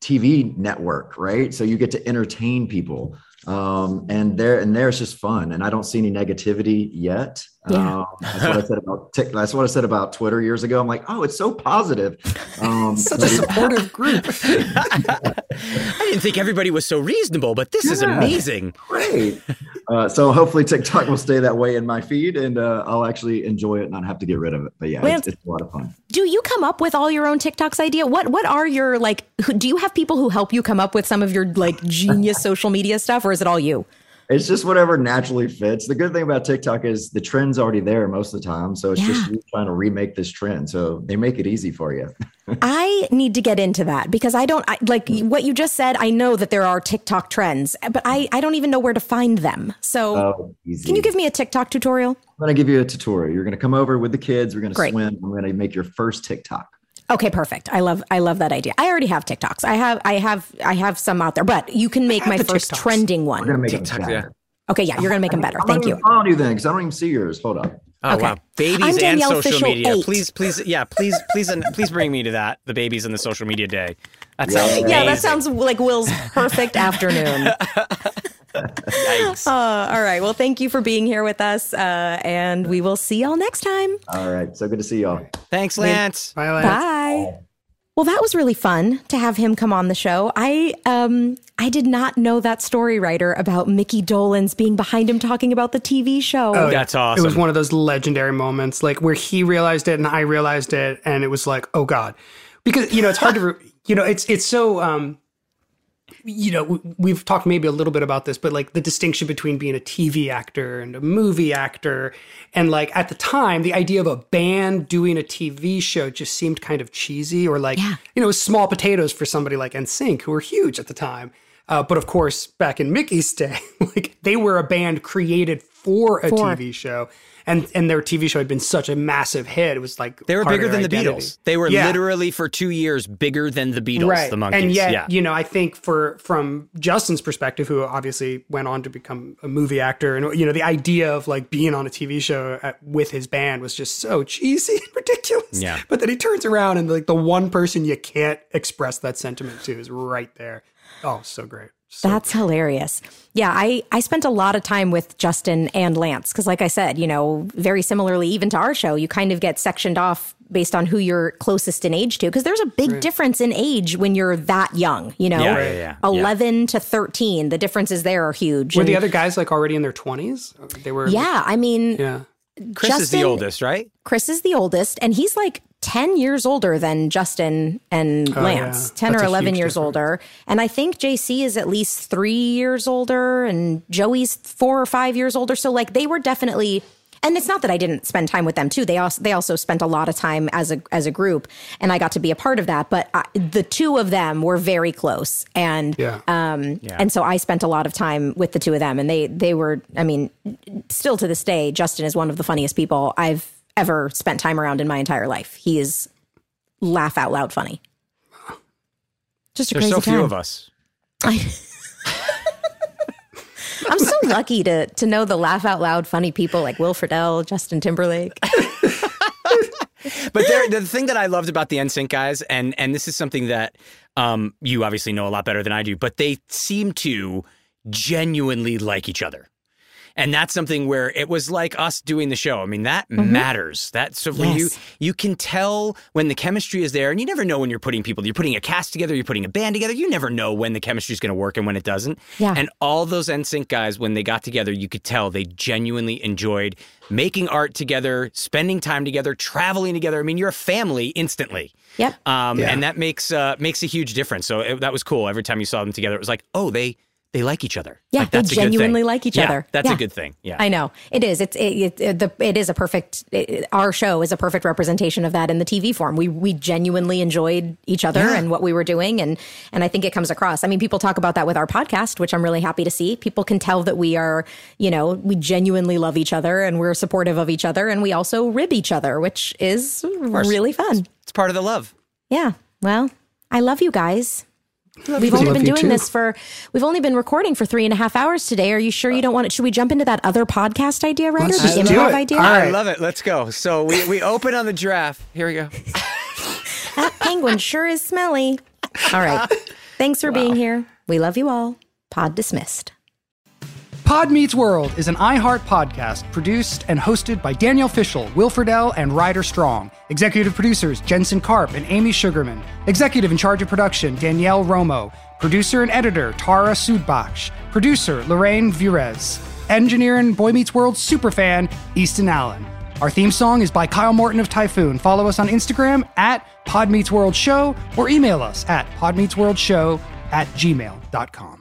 TV network, right? So you get to entertain people. Um, and there and there it's just fun. And I don't see any negativity yet. Yeah. Um, that's what I said about Tik. That's what I said about Twitter years ago. I'm like, oh, it's so positive. Um, Such a supportive group. I didn't think everybody was so reasonable, but this is amazing. great. Uh, so hopefully TikTok will stay that way in my feed, and uh, I'll actually enjoy it and not have to get rid of it. But yeah, it's, it's a lot of fun. Do you come up with all your own TikToks idea? What what are your like who- do you have people who help you come up with some of your like genius social media stuff or is it all you? It's just whatever naturally fits. The good thing about TikTok is the trend's already there most of the time. So it's just Yeah. you trying to remake this trend. So they make it easy for you. I need to get into that because I don't I, like mm. what you just said. I know that there are TikTok trends, but I mm. I don't even know where to find them. So Oh, can you give me a TikTok tutorial? I'm going to give you a tutorial. You're going to come over with the kids. We're going to swim. I'm going to make your first TikTok. Okay, perfect. I love I love that idea. I already have TikToks. I have I have I have some out there, but you can make my first TikToks. trending We're going to one. make TikTok, it better. yeah. Okay, yeah, you're gonna make them better. Thank not you. even following you then because I don't even see yours. Hold up. Oh Okay. wow, babies I'm and social Official media. eight. Please, please, yeah, please, please, and please bring me to that. The babies and the social media day. That sounds Yeah, amazing. Yeah, that sounds like Will's perfect afternoon. Yikes. Uh, all right. Well, thank you for being here with us, uh, and we will see y'all next time. All right. So good to see y'all. Thanks, Lance. Bye, Lance. Bye. Well, that was really fun to have him come on the show. I um I did not know that story Ryder about Micky Dolenz being behind him talking about the TV show. Oh, That's awesome. It was one of those legendary moments, like where he realized it and I realized it, and it was like, oh god, because you know it's hard to, re- you know, it's it's so, um, you know, we've talked maybe a little bit about this, but like the distinction between being a TV actor and a movie actor, and like at the time, the idea of a band doing a TV show just seemed kind of cheesy, or like Yeah. you know, small potatoes for somebody like NSYNC who were huge at the time. Uh, but of course, back in Micky's day, like they were a band created for a For- TV show, and and their TV show had been such a massive hit. It was like They were part of bigger their than the. Beatles. They were Yeah. literally for two years bigger than the Beatles, right. the Monkees. And yet, yeah. you know, I think for from Justin's perspective, who obviously went on to become a movie actor, and you know, the idea of like being on a TV show at, with his band was just so cheesy and ridiculous. Yeah. But then he turns around and like the one person you can't express that sentiment to is right there. Oh, so great. So That's hilarious. Yeah, I, I spent a lot of time with Justin and Lance because, like I said, you know, very similarly, even to our show, you kind of get sectioned off based on who you're closest in age to because there's a big difference in age when you're that young, you know? Yeah, yeah, yeah. 11 to 13, the differences there are huge. were And- the other guys like already in their twenties? They were. yeah, I mean, Yeah. Chris is the oldest, right? Chris is the oldest, and he's like 10 years older than Justin and Lance, yeah. 10 That's or 11 years difference. older. And I think JC is at least three years older, and Joey's four or five years older. So, like, they were definitely. And it's not that I didn't spend time with them too. They also they also spent a lot of time as a as a group, and I got to be a part of that. But I, the two of them were very close, and Yeah. um, Yeah. and so I spent a lot of time with the two of them, and they they were. I mean, still to this day, Justin is one of the funniest people I've ever spent time around in my entire life. He is laugh out loud funny. Just a There's crazy so few of us. I'm so lucky to to know the laugh out loud funny people like Will Friedle, Justin Timberlake. But there, the thing that I loved about the NSYNC guys, and and this is something that um, you obviously know a lot better than I do, but they seem to genuinely like each other. And that's something where it was like us doing the show. I mean, that matters. That so when you you can tell when the chemistry is there, and you never know when you're putting people. You're putting a cast together. You're putting a band together. You never know when the chemistry is going to work and when it doesn't. Yeah. And all those NSYNC guys, when they got together, you could tell they genuinely enjoyed making art together, spending time together, traveling together. I mean, you're a family instantly. Yep. Um, Yeah. And that makes uh, makes a huge difference. So it, that was cool. Every time you saw them together, it was like, oh, they they like each other. Yeah, Like, they genuinely like each Yeah, other. That's Yeah. a good thing. Yeah. I know it is. It's it, it, it, the, it is a perfect. It, our show is a perfect representation of that in the TV form. We we genuinely enjoyed each other Yeah. and what we were doing, and and I think it comes across. I mean, people talk about that with our podcast, which I'm really happy to see. People can tell that we are, you know, we genuinely love each other and we're supportive of each other, and we also rib each other, which is really fun. it's part of the love. Yeah. Well, I love you guys. We've you. only been doing too. this for, we've only been recording for three and a half hours today. Are you sure you don't want it? Should we jump into that other podcast idea, Ryder? Let's The just do improv it. idea? All I love it. Let's go. So we, we open on the giraffe. Here we go. That penguin sure is smelly. All right. Thanks for being here. We love you all. Pod dismissed. Pod Meets World is an iHeart podcast produced and hosted by Danielle Fishel, Will and Ryder Strong. Executive producers Jensen Karp and Amy Sugarman. Executive in charge of production Danielle Romo. Producer and editor Tara Sudbach. Producer Lorraine Vurez. Engineer and Boy Meets World superfan Easton Allen. Our theme song is by Kyle Morton of Typhoon. Follow us on Instagram at Pod Meets World Show or email us at podmeetsworldshow at gmail.com.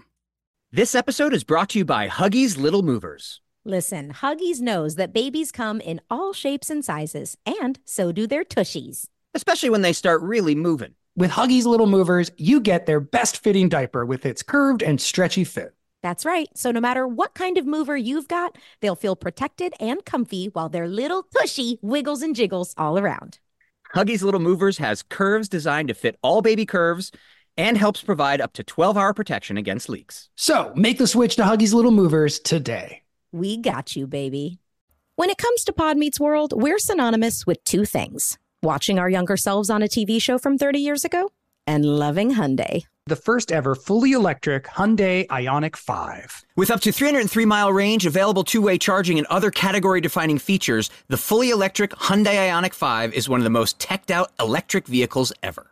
This episode is brought to you by Huggies Little Movers. Listen, Huggies knows that babies come in all shapes and sizes, and so do their tushies. especially when they start really moving. With Huggies Little Movers, you get their best fitting diaper with its curved and stretchy fit. That's right. So no matter what kind of mover you've got, they'll feel protected and comfy while their little tushy wiggles and jiggles all around. Huggies Little Movers has curves designed to fit all baby curves and helps provide up to 12 hour protection against leaks. So make the switch to Huggies Little Movers today. We got you, baby. When it comes to Pod Meets World, we're synonymous with two things watching our younger selves on a TV show from 30 years ago and loving Hyundai. The first ever fully electric Hyundai Ioniq 5. With up to 303 mile range, available two way charging, and other category defining features, the fully electric Hyundai Ioniq 5 is one of the most teched out electric vehicles ever.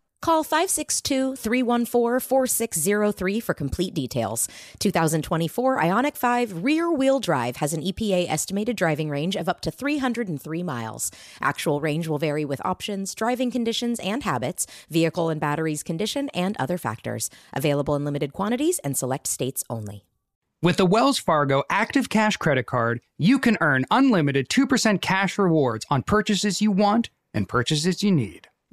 Call 562 314 4603 for complete details. 2024 Ioniq 5 rear wheel drive has an EPA estimated driving range of up to 303 miles. Actual range will vary with options, driving conditions and habits, vehicle and batteries condition, and other factors. Available in limited quantities and select states only. With the Wells Fargo Active Cash Credit Card, you can earn unlimited 2% cash rewards on purchases you want and purchases you need.